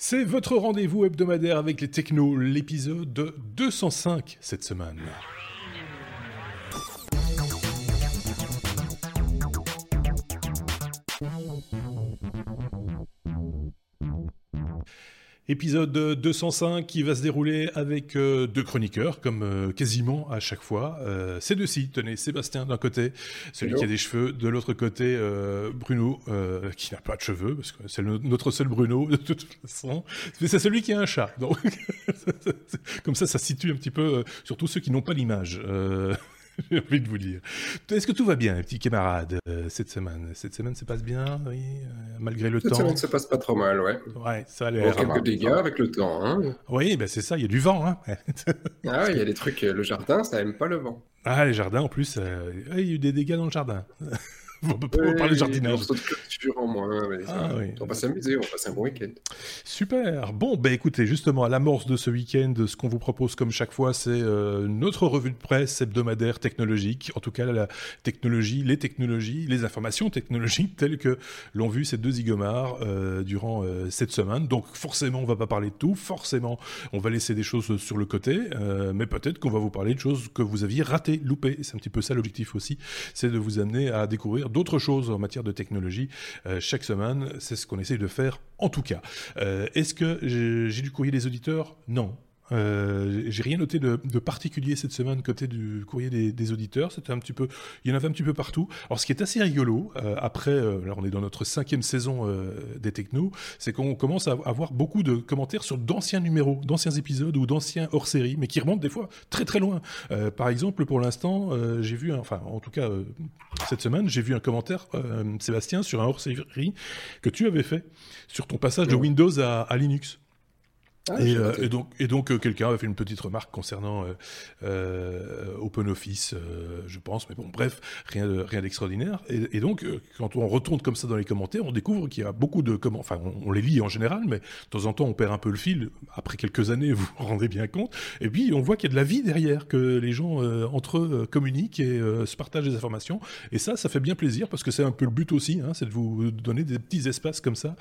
C'est votre rendez-vous hebdomadaire avec les technos, l'épisode 205 cette semaine. Épisode 205 qui va se dérouler avec euh, deux chroniqueurs, comme euh, quasiment à chaque fois. Euh, ces deux-ci, tenez, Sébastien d'un côté, celui qui a des cheveux, de l'autre côté, Bruno, qui n'a pas de cheveux, parce que c'est notre seul Bruno, de toute façon. Mais c'est celui qui a un chat. Donc, comme ça, ça situe un petit peu, surtout ceux qui n'ont pas l'image. J'ai envie de vous dire. Est-ce que tout va bien, petits camarades, euh, cette semaine? Cette semaine se passe bien, oui, euh, malgré le temps? Cette semaine se passe pas trop mal, ouais. Ouais, ça a l'air. quelques dégâts avec le temps, hein. Oui, ben c'est ça, il y a du vent, hein. ah oui, il y a des trucs, euh, le jardin, ça aime pas le vent. Ah, les jardins, en plus, il y a eu des dégâts dans le jardin. on peut pas parler de jardinage. en moins, ah, oui. On va s'amuser, on va passer un bon week-end. Super. Bon, ben écoutez, justement, à l'amorce de ce week-end, ce qu'on vous propose comme chaque fois, c'est euh, notre revue de presse hebdomadaire technologique. En tout cas, la technologie, les technologies, les informations technologiques telles que l'ont vu ces deux zigomars euh, durant euh, cette semaine. Donc forcément, on va pas parler de tout. Forcément, on va laisser des choses sur le côté. mais peut-être qu'on va vous parler de choses que vous aviez ratées, loupées. C'est un petit peu ça l'objectif aussi. C'est de vous amener à découvrir d'autres choses en matière de technologie euh, chaque semaine. C'est ce qu'on essaye de faire en tout cas. Euh, est-ce que j'ai du courrier des auditeurs? Non. Euh, j'ai rien noté de, particulier cette semaine côté du courrier des, auditeurs. C'était un petit peu, il y en avait un petit peu partout. Alors, ce qui est assez rigolo, euh, après, euh, on est dans notre cinquième saison des technos, c'est qu'on commence à avoir beaucoup de commentaires sur d'anciens numéros, d'anciens épisodes ou d'anciens hors-série, mais qui remontent des fois très très loin. par exemple, pour l'instant, j'ai vu, enfin, en tout cas, cette semaine, j'ai vu un commentaire, Sébastien, sur un hors-série que tu avais fait sur ton passage de Windows à Linux. Ah, euh, et, donc, et donc euh, quelqu'un avait fait une petite remarque concernant euh, OpenOffice, je pense, mais bon, bref, rien de, rien d'extraordinaire. Et, donc, quand on retourne comme ça dans les commentaires, on découvre qu'il y a beaucoup de comment, enfin, on, les lit en général, mais de temps en temps, on perd un peu le fil. Après quelques années, vous vous rendez bien compte. Et puis, on voit qu'il y a de la vie derrière, que les gens entre eux communiquent et se partagent des informations. Et ça, ça fait bien plaisir parce que c'est un peu le but aussi, hein, c'est de vous donner des petits espaces comme ça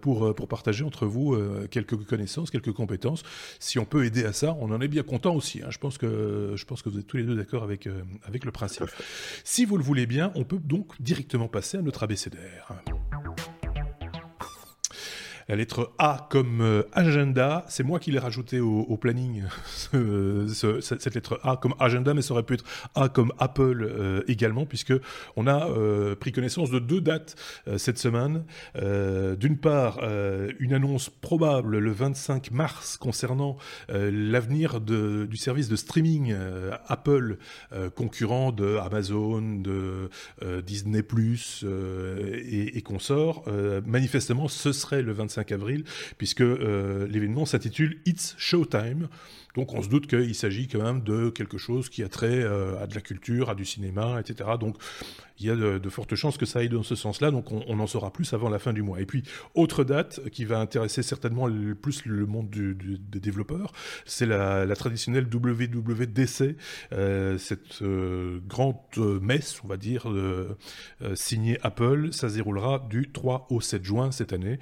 pour pour partager entre vous quelques connaissances quelques compétences. Si on peut aider à ça, on en est bien content aussi. Hein. Je, pense que, je pense que vous êtes tous les deux d'accord avec, euh, avec le principe. Si vous le voulez bien, on peut donc directement passer à notre abécédaire. La lettre A comme euh, agenda, c'est moi qui l'ai rajouté au, planning, cette lettre A comme agenda, mais ça aurait pu être A comme Apple euh, également, puisque on a euh, pris connaissance de deux dates cette semaine. D'une part, une annonce probable le 25 mars concernant l'avenir du service de streaming Apple, concurrent de Amazon, de Disney ⁇ et, et consorts. manifestement, ce serait le 25 avril, puisque euh, l'événement s'intitule It's Showtime. Donc on se doute qu'il s'agit quand même de quelque chose qui a trait euh, à de la culture, à du cinéma, etc. Donc il y a de, fortes chances que ça aille dans ce sens-là, donc on, en saura plus avant la fin du mois. Et puis, autre date qui va intéresser certainement le plus le monde des développeurs, c'est la, traditionnelle WWDC, euh, cette grande messe, on va dire, signée Apple. Ça se déroulera du 3 au 7 juin cette année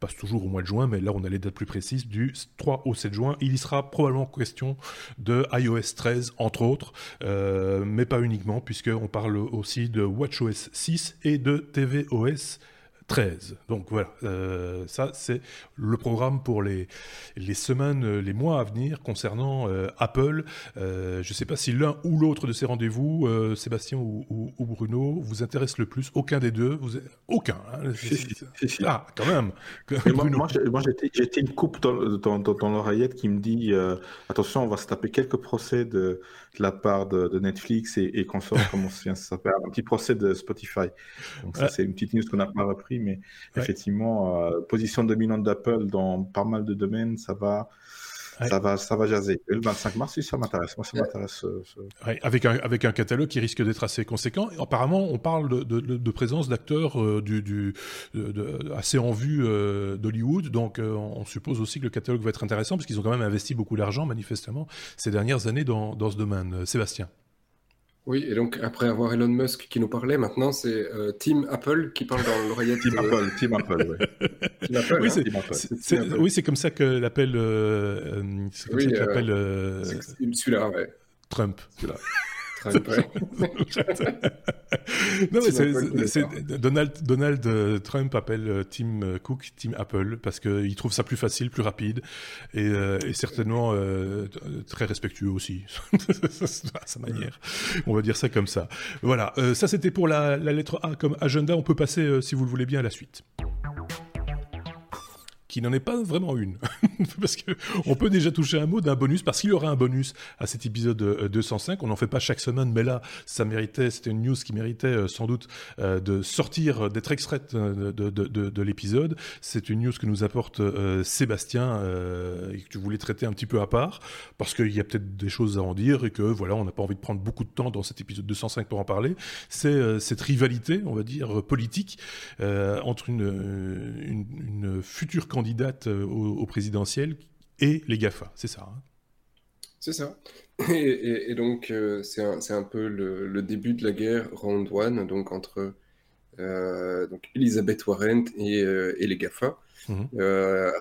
passe toujours au mois de juin, mais là on a les dates plus précises, du 3 au 7 juin. Il y sera probablement question de iOS 13, entre autres, euh, mais pas uniquement, puisqu'on parle aussi de WatchOS 6 et de tvOS 13. Donc voilà, euh, ça c'est le programme pour les, les semaines, les mois à venir concernant euh, Apple. Euh, je ne sais pas si l'un ou l'autre de ces rendez-vous, Sébastien ou, Bruno, vous intéresse le plus. Aucun des deux, vous... aucun. Hein, ah, quand même. moi, moi j'ai une coupe dans, dans, dans l'oreillette qui me dit attention, on va se taper quelques procès de, de la part de, Netflix et, et consorts, comment ça s'appelle, un petit procès de Spotify. Donc ça, c'est une petite news qu'on n'a pas repris mais effectivement, euh, position dominante d'Apple dans pas mal de domaines, ça va. Ça va, ça va jaser. le 25 mars, ça m'intéresse. Moi, ça m'intéresse. Euh, avec, un, avec un catalogue qui risque d'être assez conséquent. apparemment, on parle de, de, présence d'acteurs euh, du, du assez en vue d'Hollywood. Donc, on suppose aussi que le catalogue va être intéressant parce qu'ils ont quand même investi beaucoup d'argent, manifestement, ces dernières années dans, dans ce domaine. Sébastien. Oui, et donc après avoir Elon Musk qui nous parlait, maintenant c'est euh, Team Apple qui parle dans l'oreillette. Team Apple, Team Apple, oui. Apple, oui, hein. c'est comme ça que l'appelle. Euh, c'est comme ça qu'il appelle. Celui-là, ouais. Trump. Celui-là. non, mais c'est, Donald, Donald euh, Trump appelle euh, Tim euh, Cook Team Apple parce qu'il trouve ça plus facile, plus rapide et, certainement très respectueux aussi à sa manière. On va dire ça comme ça. Voilà, ça c'était pour la, la lettre A comme agenda. On peut passer, si vous le voulez bien, à la suite qui n'en est pas vraiment une. parce que on peut déjà toucher un mot d'un bonus, parce qu'il y aura un bonus à cet épisode 205. Euh, on n'en fait pas chaque semaine, mais là, ça méritait, c'était une news qui méritait euh, sans doute euh, de sortir, d'être extraite de, de, de, l'épisode. C'est une news que nous apporte Sébastien et que tu voulais traiter un petit peu à part, parce qu'il y a peut-être des choses à en dire et que voilà, on n'a pas envie de prendre beaucoup de temps dans cet épisode 205 pour en parler. C'est cette rivalité, on va dire, politique entre une, une, une future candidate candidate euh, au, présidentiel et les GAFA, c'est ça hein C'est ça. Et, donc, euh, c'est un, un, peu le, début de la guerre round one, donc entre euh, donc Elisabeth Warren et, et les GAFA. Mhm.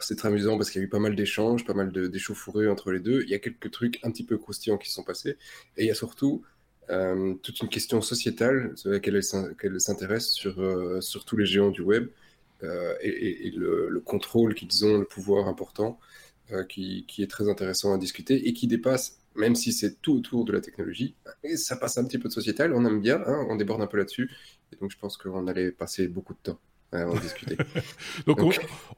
c'est très amusant parce qu'il y a eu pas mal d'échanges, pas mal d'échauffourées entre les deux. Il y a quelques trucs un petit peu croustillants qui se sont passés. Et il y a surtout toute une question sociétale sur laquelle elle s'intéresse sur, sur tous les géants du web. Euh, et, le, contrôle qu'ils ont, le pouvoir important, euh, qui, est très intéressant à discuter et qui dépasse, même si c'est tout autour de la technologie, et ça passe un petit peu de sociétal, on aime bien, hein, on déborde un peu là-dessus, et donc je pense qu'on allait passer beaucoup de temps discuter. Donc,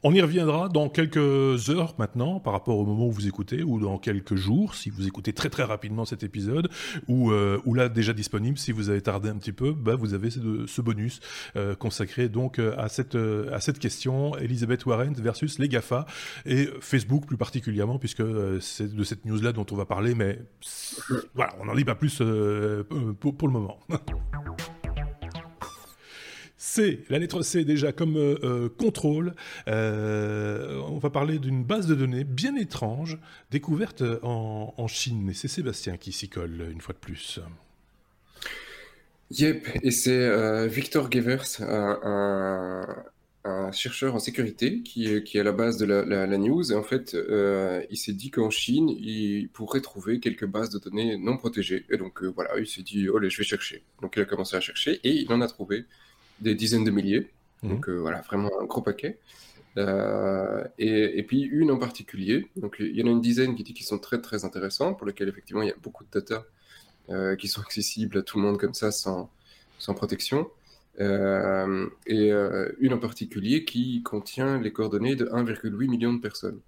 On, y reviendra dans quelques heures maintenant, par rapport au moment où vous écoutez, ou dans quelques jours, si vous écoutez très très rapidement cet épisode, ou, euh, ou là déjà disponible, si vous avez tardé un petit peu, bah, vous avez ce, ce bonus euh, consacré donc euh, à cette, à cette question, Elizabeth Warren versus les GAFA, et Facebook plus particulièrement, puisque c'est de cette news-là dont on va parler, mais voilà, on n'en dit pas plus pour, pour le moment. C, la lettre C déjà comme euh, euh, contrôle. Euh, on va parler d'une base de données bien étrange, découverte en, Chine. Et c'est Sébastien qui s'y colle une fois de plus. Yep, et c'est Victor Gevers, un, chercheur en sécurité qui, est à la base de la, news. Et en fait, il s'est dit qu'en Chine, il pourrait trouver quelques bases de données non protégées. Et donc voilà, il s'est dit, allez, je vais chercher. Donc il a commencé à chercher et il en a trouvé des dizaines de milliers. Mhm. Donc euh, voilà, vraiment un gros paquet. Euh, et, et, puis une en particulier. Donc il y en a une dizaine qui dit qu'ils sont très très intéressants, pour lesquels effectivement il y a beaucoup de data euh, qui sont accessibles à tout le monde comme ça sans, sans protection. et une en particulier qui contient les coordonnées de 1,8 million de personnes.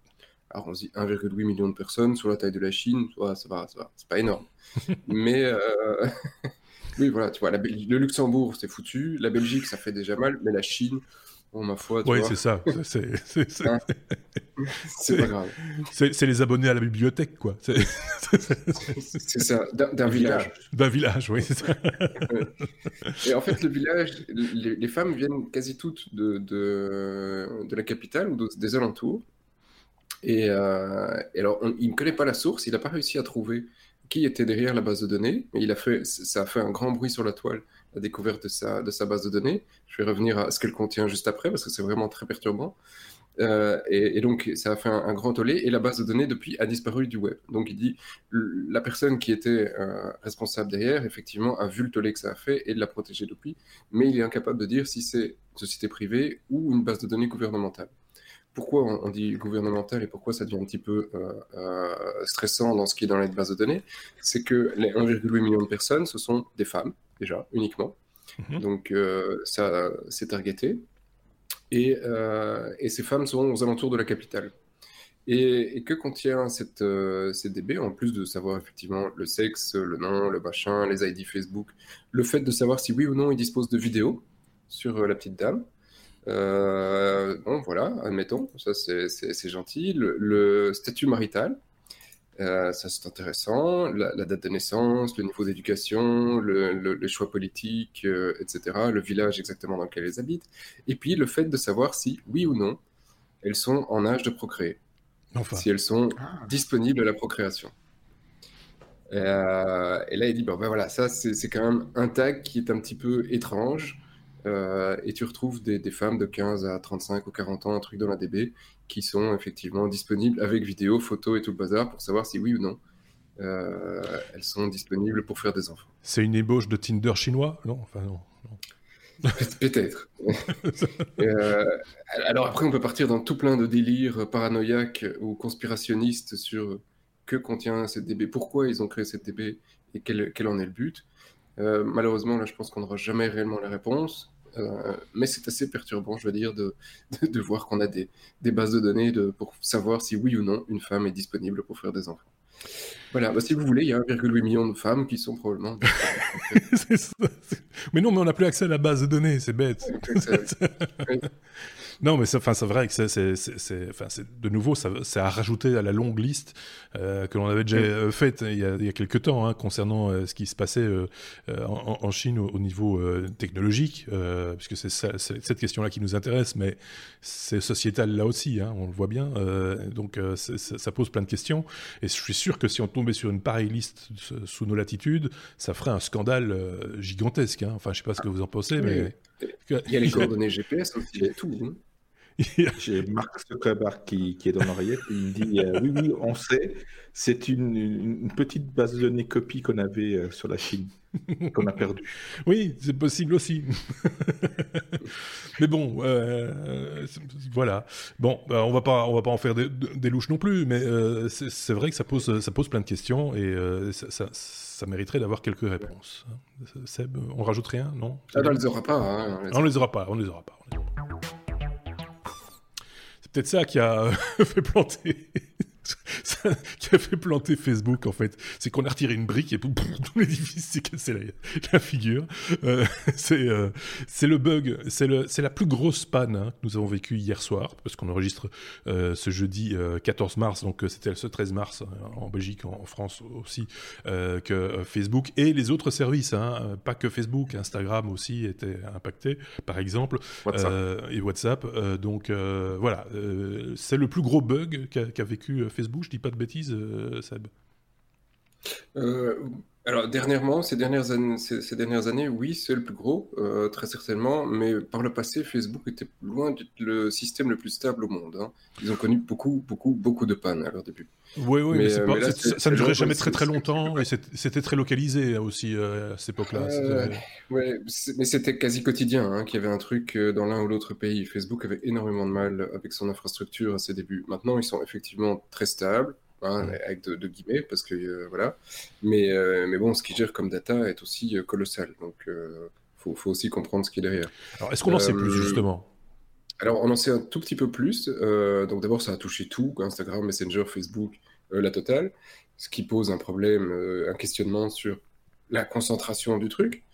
Alors on se dit 1,8 million de personnes sur la taille de la Chine, ça va, ça va, c'est pas énorme. Mais Oui, voilà, tu vois, le Luxembourg, c'est foutu. La Belgique, ça fait déjà mal, mais la Chine, oh, ma foi. Oui, c'est ça. C'est hein pas grave. C'est les abonnés à la bibliothèque, quoi. C'est ça, d'un village. D'un village, oui, c'est ça. Et en fait, le village, les, femmes viennent quasi toutes de, de, de la capitale ou des alentours. Et, euh, et alors, il ne connaît pas la source, il n'a pas réussi à trouver qui était derrière la base de données. il a fait, ça a fait un grand bruit sur la toile, la découverte de sa, de sa base de données. Je vais revenir à ce qu'elle contient juste après, parce que c'est vraiment très perturbant. Euh, et, donc, ça a fait un, grand tollé, et la base de données, depuis, a disparu du web. Donc, il dit, la personne qui était euh, responsable derrière, effectivement, a vu le tollé que ça a fait et l'a protégé depuis, mais il est incapable de dire si c'est une société privée ou une base de données gouvernementale pourquoi on, dit gouvernemental et pourquoi ça devient un petit peu euh, euh, stressant dans ce qui est dans les bases de données, c'est que les 1,8 million de personnes, ce sont des femmes, déjà, uniquement. Mhm. Donc, euh, ça, c'est targeté. Et, ces femmes sont aux alentours de la capitale. Et, que contient cette CDB, en plus de savoir effectivement le sexe, le nom, le machin, les ID Facebook, le fait de savoir si oui ou non ils disposent de vidéos sur la petite dame, euh, bon, voilà, admettons, ça c'est gentil. Le, statut marital, euh, ça c'est intéressant. La, date de naissance, le niveau d'éducation, le, le, choix politique, euh, etc. Le village exactement dans lequel elles habitent. Et puis le fait de savoir si, oui ou non, elles sont en âge de procréer. Si elles sont ah. disponibles à la procréation. Euh, et là, il dit, bon, ben voilà, ça, c'est quand même un tag qui est un petit peu étrange. Euh, et tu retrouves des, femmes de 15 à 35 ou 40 ans, un truc dans la DB, qui sont effectivement disponibles avec vidéo, photo et tout le bazar pour savoir si oui ou non euh, elles sont disponibles pour faire des enfants. C'est une ébauche de Tinder chinois? Non, enfin non. Peut-être. euh, alors après, on peut partir dans tout plein de délires paranoïaques ou conspirationnistes sur que contient cette DB, pourquoi ils ont créé cette DB et quel, quel en est le but. Euh, malheureusement, là, je pense qu'on n'aura jamais réellement la réponse. Euh, mais c'est assez perturbant, je veux dire, de, de, voir qu'on a des, des, bases de données de, pour savoir si oui ou non une femme est disponible pour faire des enfants. Voilà, bah, si vous voulez, il y a 1,8 million de femmes qui sont probablement. mais non, mais on n'a plus accès à la base de données, c'est bête. Non, mais c'est vrai que c'est, de nouveau, c'est à rajouter à la longue liste euh, que l'on avait déjà euh, faite il, y a, il y a quelques temps hein, concernant euh, ce qui se passait en, Chine au, niveau technologique, puisque c'est cette question-là qui nous intéresse, mais c'est sociétal là aussi, hein, on le voit bien. donc ça pose plein de questions, et je suis sûr que si on tombait sur une pareille liste sous nos latitudes, ça ferait un scandale gigantesque. Hein. Enfin, je sais pas ce que vous en pensez, mais il y a les coordonnées GPS aussi et tout. Hein. J'ai Marc Zuckerberg qui, qui, est dans l'oreillette et il me dit euh, Oui, oui, on sait, c'est une, une, petite base de données copie qu'on avait euh, sur la Chine, qu'on a perdue. Oui, c'est possible aussi. Mais bon, euh, voilà. Bon, bah, on va pas, on va pas en faire des, des louches non plus, mais c'est vrai que ça pose, ça pose plein de questions et ça, ça, mériterait d'avoir quelques réponses. Seb, on rajoute rien, non? Ah, On les aura pas. Hein, on les aura pas, on les aura pas. On les aura pas peut-être ça qui a fait planter qui a fait planter Facebook en fait, c'est qu'on a retiré une brique et tout l'édifice s'est cassé la, la figure. Euh, c'est euh, c'est le bug, c'est la plus grosse panne hein, que nous avons vécu hier soir parce qu'on enregistre euh, ce jeudi 14 mars, donc c'était ce 13 mars en Belgique, en, France aussi que Facebook et les autres services, hein, pas que Facebook, Instagram aussi étaient impactés, par exemple, WhatsApp. et WhatsApp. donc voilà, c'est le plus gros bug qu'a vécu Facebook. Je dis pas de bêtises, euh, Seb. Euh, alors, dernièrement, ces dernières, années, ces, dernières années, oui, c'est le plus gros, euh, très certainement, mais par le passé, Facebook était loin d'être le système le plus stable au monde. Hein. Ils ont connu beaucoup, beaucoup, beaucoup de pannes à leur début. Oui, oui, mais, ça ne durait jamais très très longtemps et c'était très localisé aussi à cette époque-là. oui, mais c'était quasi quotidien hein, qu'il y avait un truc dans l'un ou l'autre pays. Facebook avait énormément de mal avec son infrastructure à ses débuts. Maintenant, ils sont effectivement très stables. Hein, avec de, guillemets, parce que euh, voilà. Mais, euh, mais bon, ce qu'il gère comme data est aussi euh, colossal. Donc, il faut, faut, aussi comprendre ce qu'il est derrière. Alors, est-ce qu'on en sait plus, justement? Alors, on en sait un tout petit peu plus. donc, d'abord, ça a touché tout Instagram, Messenger, Facebook, la totale. Ce qui pose un problème, un questionnement sur la concentration du truc.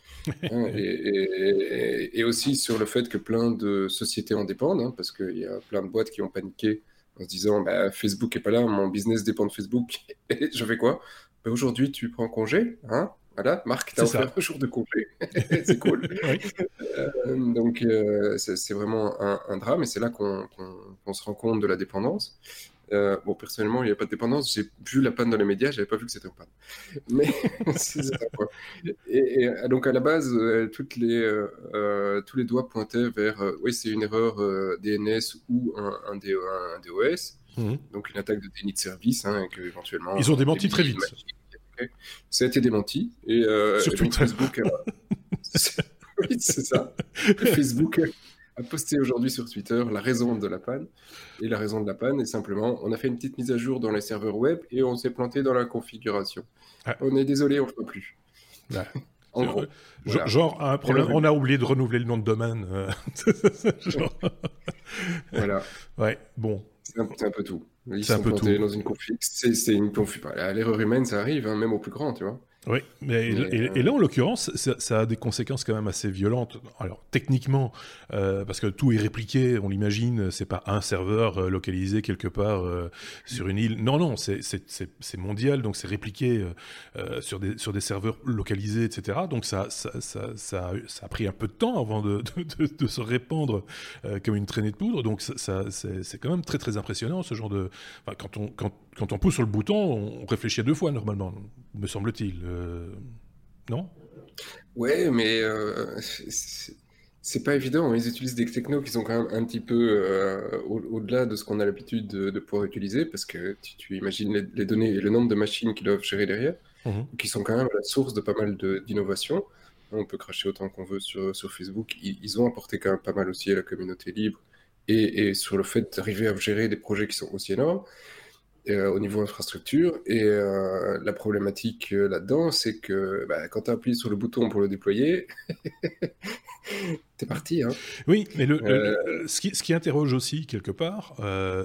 Hein, et, et, aussi sur le fait que plein de sociétés en dépendent, hein, parce qu'il y a plein de boîtes qui ont paniqué en se disant bah, Facebook est pas là, mon business dépend de Facebook, et je fais quoi? Bah, Aujourd'hui, tu prends congé, hein? Voilà, Marc, tu as offert un jour de congé. c'est cool. Euh, donc, euh, c'est vraiment un, drame et c'est là qu'on se rend compte de la dépendance. Euh, bon, personnellement, il n'y a pas de dépendance. J'ai vu la panne dans les médias, j'avais pas vu que c'était en panne. Mais c'est ça, quoi. Et, donc, à la base, toutes les, tous les doigts pointaient vers oui, c'est une erreur DNS ou un, un, DOS. Mhm. Donc, une attaque de déni de service, hein, que éventuellement. Ils ont démenti très vite. Ça a été démenti. Et, Sur Facebook. oui, c'est ça. Facebook a posté aujourd'hui sur Twitter la raison de la panne. Et la raison de la panne est simplement, on a fait une petite mise à jour dans les serveurs web et on s'est planté dans la configuration. Ah. On est désolé, on ne peut plus. en gros. Genre, un problème, on a oublié de renouveler le nom de domaine. Euh. voilà. Ouais, bon. C'est un, peu tout. Ils sont plantés dans une config. C'est une config. L'erreur humaine, ça arrive, hein, même au plus grand, tu vois. Oui, mais, et, là, en l'occurrence, ça, a des conséquences quand même assez violentes. Alors, techniquement, euh, parce que tout est répliqué, on l'imagine, c'est pas un serveur euh, localisé quelque part euh, sur une île. Non, non, c'est mondial, donc c'est répliqué sur, des, sur des serveurs localisés, etc. Donc, ça, ça, ça, ça, a pris un peu de temps avant de, de, de, se répandre comme une traînée de poudre. Donc, ça, c'est quand même très, très impressionnant, ce genre de... Enfin, quand on, quand quand on pousse sur le bouton, on réfléchit à deux fois normalement, me semble-t-il. non? Ouais, mais c'est pas évident. Ils utilisent des technos qui sont quand même un petit peu au-delà de ce qu'on a l'habitude de, pouvoir utiliser, parce que tu, imagines les, données et le nombre de machines qu'ils doivent gérer derrière, mmh qui sont quand même la source de pas mal d'innovations. On peut cracher autant qu'on veut sur, sur Facebook. Ils, ont apporté quand même pas mal aussi à la communauté libre et, sur le fait d'arriver à gérer des projets qui sont aussi énormes euh, au niveau infrastructure. Et euh, la problématique euh, là-dedans, c'est que bah, quand tu appuies sur le bouton pour le déployer, t'es parti. Hein. Oui, mais le, ce, qui, ce, qui, interroge aussi quelque part,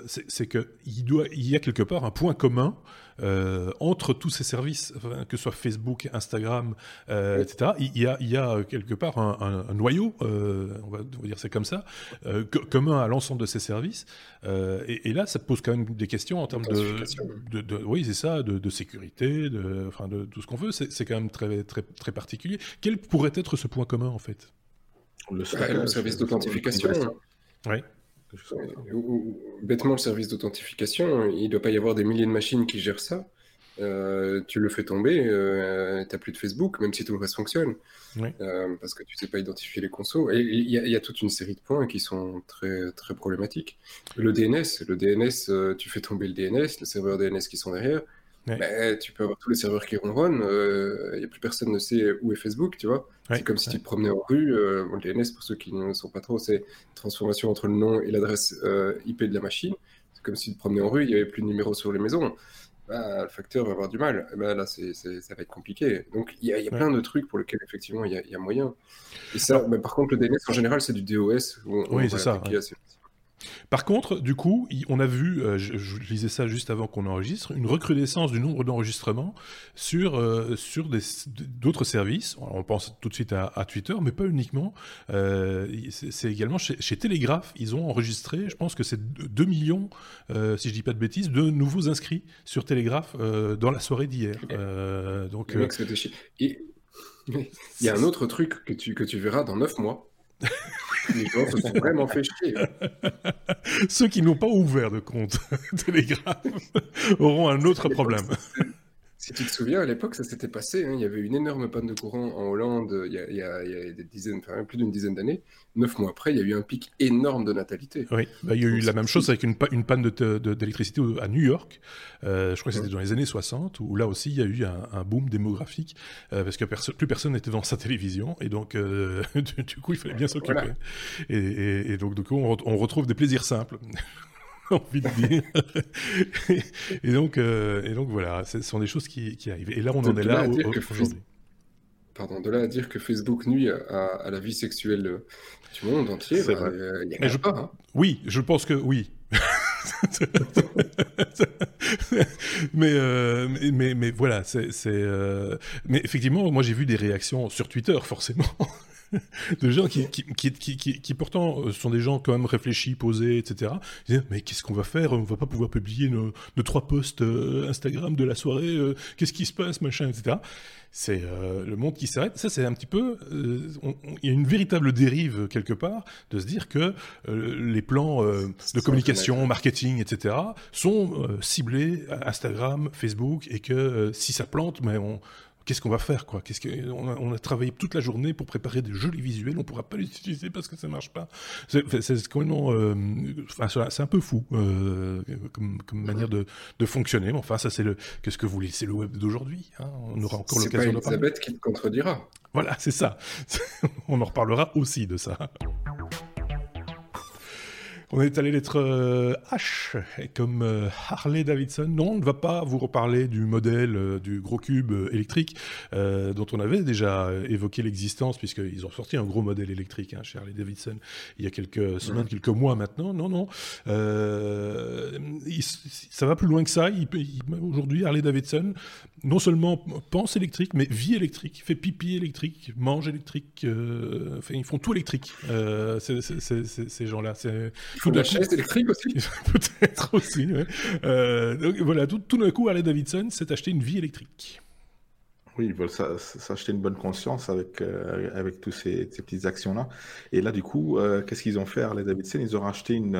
c'est qu'il il y a quelque part un point commun euh, entre tous ces services, que ce soit Facebook, Instagram, euh, etc., il y, a, il y, a, quelque part un, noyau, euh, on, va, dire c'est comme ça, commun à l'ensemble de ces services. Et, là, ça pose quand même des questions en termes de, de, oui, c'est ça, de, sécurité, de, enfin, de tout ce qu'on veut. C'est quand même très, très, très particulier. Quel pourrait être ce point commun en fait? Le, service d'authentification. Oui bêtement, le service d'authentification, il ne doit pas y avoir des milliers de machines qui gèrent ça. Euh, tu le fais tomber, euh, tu n'as plus de Facebook, même si tout le reste fonctionne. Euh, parce que tu ne sais pas identifier les consos. Et il y, a toute une série de points qui sont très, très problématiques. Le DNS, le DNS, tu fais tomber le DNS, les serveurs DNS qui sont derrière. Ouais. tu peux avoir tous les serveurs qui ronronnent, il euh, n'y a plus personne ne sait où est Facebook, tu vois. C'est comme si tu te promenais en rue. Euh, le DNS, pour ceux qui ne sont pas trop, c'est transformation entre le nom et l'adresse euh, IP de la machine. C'est comme si tu te promenais en rue, il n'y avait plus de numéro sur les maisons. Bah, le facteur va avoir du mal. Bah, là, c'est, ça va être compliqué. Donc, il y a, plein de trucs pour lesquels, effectivement, il y, a moyen. Et ça, par contre, le DNS, en général, c'est du DOS. oui, c'est ça. Par contre, du coup, on a vu, euh, je, lisais ça juste avant qu'on enregistre, une recrudescence du nombre d'enregistrements sur, euh, sur d'autres services. On pense tout de suite à, Twitter, mais pas uniquement. Euh, c'est également chez, chez, Telegraph, ils ont enregistré, je pense que c'est 2 millions, si je dis pas de bêtises, de nouveaux inscrits sur Telegraph dans la soirée d'hier. donc, il y a un autre truc que tu, que tu verras dans 9 mois. Les gens se sont vraiment fait chier. Ceux qui n'ont pas ouvert de compte Telegram auront un autre problème. Si tu te souviens, à l'époque, ça s'était passé. Hein. il y avait une énorme panne de courant en Hollande il y a, des dizaines, enfin, plus d'une dizaine d'années. Neuf mois après, il y a eu un pic énorme de natalité. Oui, bah, il y a eu la même chose avec une, une panne d'électricité à New York. Euh, je crois que c'était dans les années 60, où là aussi, il y a eu un, boom démographique, euh, parce que plus personne n'était dans sa télévision, et donc, euh, du, coup, il fallait bien s'occuper. Et, donc, du coup, on retrouve des plaisirs simples. envie de dire. et, donc, euh, et donc voilà, ce sont des choses qui, qui arrivent. Et là, on en est là aujourd'hui. Pardon, de là à dire que Facebook nuit à, la vie sexuelle du monde entier, bah, euh, y a je... pas. Hein. Oui, je pense que oui. mais, euh, mais, mais, voilà, c'est. Mais effectivement, moi j'ai vu des réactions sur Twitter, forcément, de gens qui, qui, qui, qui, pourtant euh, sont des gens quand même réfléchis, posés, etc. mais qu'est-ce qu'on va faire? On va pas pouvoir publier nos, trois posts euh, Instagram de la soirée. Euh, qu'est-ce qui se passe, machin, etc. C'est le monde qui s'arrête. Ça, c'est un petit peu. Il y a une véritable dérive quelque part de se dire que les plans de communication, marketing, etc. sont ciblés à Instagram, Facebook, et que si ça plante, mais on qu'est-ce qu'on va faire quoi? Qu'est-ce que on a, travaillé toute la journée pour préparer des jolis visuels, on pourra pas les utiliser parce que ça marche pas. C'est complètement, euh, c'est un peu fou euh, comme, manière de, fonctionner. Mais enfin, ça c'est le, qu'est-ce que vous voulez? C'est le web d'aujourd'hui. Hein on aura encore l'occasion de parler. C'est Elisabeth qui le contredira. Voilà, c'est ça. on en reparlera aussi de ça. On est allé lettre euh, H, comme euh, Harley Davidson. Non, on ne va pas vous reparler du modèle euh, du gros cube électrique dont on avait déjà évoqué l'existence, puisqu'ils ont sorti un gros modèle électrique hein, chez Harley Davidson il y a quelques semaines, quelques mois maintenant. Non, non. ça va plus loin que ça. Aujourd'hui, Harley Davidson, non seulement pense électrique, mais vit électrique, fait pipi électrique, mange électrique. enfin, ils font tout électrique, ces gens-là. C'est faut de la chaise électrique aussi Peut-être aussi, euh, donc voilà, tout, tout d'un coup, Harley Davidson s'est acheté une vie électrique. Oui, ils veulent s'acheter une bonne conscience avec, euh, avec toutes ces, petites actions-là. Et là, du coup, euh, qu'est-ce qu'ils ont fait, Harley Davidson? Ils ont racheté une,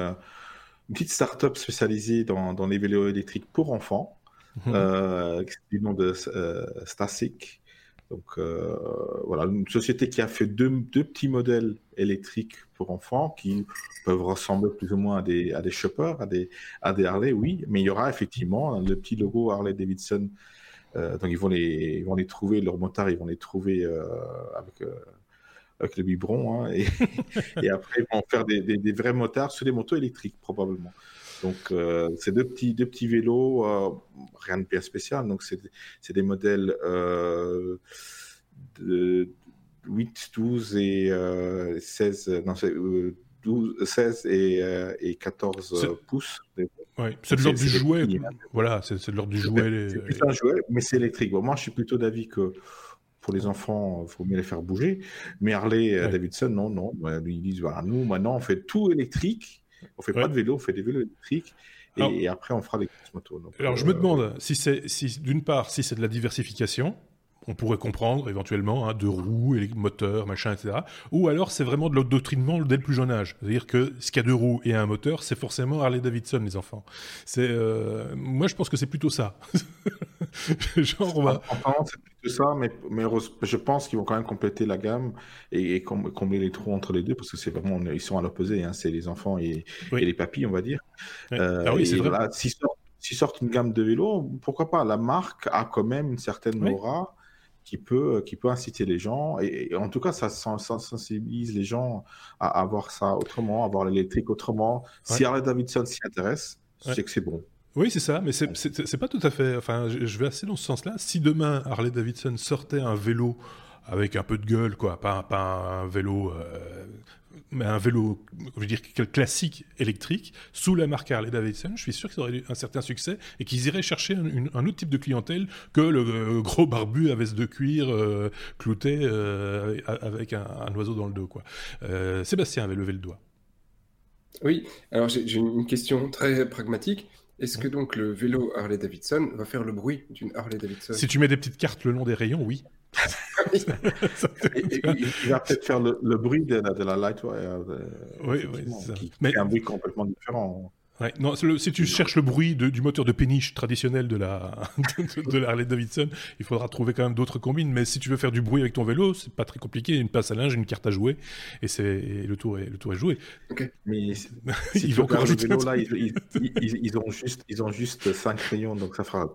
une petite start-up spécialisée dans, dans les vélos électriques pour enfants, mhm. euh, du nom de euh, Stasic. Donc euh, voilà, une société qui a fait deux, deux, petits modèles électriques pour enfants qui peuvent ressembler plus ou moins à des, à des shoppers, à des, à des Harley, oui, mais il y aura effectivement le petit logo Harley Davidson. Euh, donc ils vont, les, ils vont les trouver, leurs motards, ils vont les trouver euh, avec avec le biberon, hein, et, et, après ils vont faire des, des, vrais motards sur des motos électriques probablement. Donc euh, c'est deux petits, deux petits vélos, euh, rien de bien spécial. Donc c'est des modèles euh, de 8, 12 et 16, non, 12, 16 et, et 14 pouces. Ouais, c'est de l'ordre du jouet. Voilà, c'est de l'ordre du jouet. C'est un jouet, mais c'est électrique. Bon, moi, je suis plutôt d'avis que pour les enfants, il faut mieux les faire bouger. Mais Harley Davidson, non, non. Ils disent, voilà, nous, maintenant, on fait tout électrique. On fait pas de vélo, on fait des vélos électriques. Et, après, on fera des courses moto. alors, je me euh, demande si c'est, si, d'une part, si c'est de la diversification, on pourrait comprendre éventuellement hein, de roues, et moteurs, machin, etc. Ou alors c'est vraiment de l'endoctrinement dès le plus jeune âge. C'est-à-dire que ce qu'il y a deux roues et un moteur, c'est forcément Harley Davidson, les enfants. C'est, euh, moi, je pense que c'est plutôt ça. Genre, on va... c'est plutôt ça, mais, mais je pense qu'ils vont quand même compléter la gamme et, combler les trous entre les deux parce que c'est vraiment, ils sont à l'opposé. Hein, c'est les enfants et, les papilles, on va dire. Euh, ah oui, c'est vrai. S'ils sortent, une gamme de vélos, pourquoi pas? La marque a quand même une certaine aura qui peut, qui peut inciter les gens. Et, en tout cas, ça, sensibilise les gens à, avoir ça autrement, à voir l'électrique autrement. Si Harley Davidson s'y intéresse, c'est que c'est bon. Oui, c'est ça, mais c'est pas tout à fait. Enfin, je vais assez dans ce sens-là. Si demain Harley Davidson sortait un vélo avec un peu de gueule, quoi, pas, pas un vélo euh, un vélo, je veux dire, classique électrique, sous la marque Harley Davidson, je suis sûr qu'ils auraient eu un certain succès et qu'ils iraient chercher un, autre type de clientèle que le euh, gros barbu à veste de cuir euh, clouté euh, avec un, oiseau dans le dos. Quoi. Sébastien avait levé le doigt. Oui, alors j'ai une question très pragmatique. Est-ce que donc le vélo Harley Davidson va faire le bruit d'une Harley Davidson? Si tu mets des petites cartes le long des rayons, oui. il va peut-être faire le, bruit de la, de la Lightwire. Euh, oui, oui, ça. Qui, Mais... un bruit complètement différent. Ouais, non, si tu cherches le bruit du moteur de péniche traditionnel de la, de, la Harley Davidson, il faudra trouver quand même d'autres combines. Mais si tu veux faire du bruit avec ton vélo, c'est pas très compliqué. Une passe à linge, une carte à jouer, et, c'est, le, tour est, le tour est joué. Ok. Mais si ils vont encore rajouter. Vélo, là, ils, ils, ils, ont juste, ils ont juste 5 crayons, donc ça fera.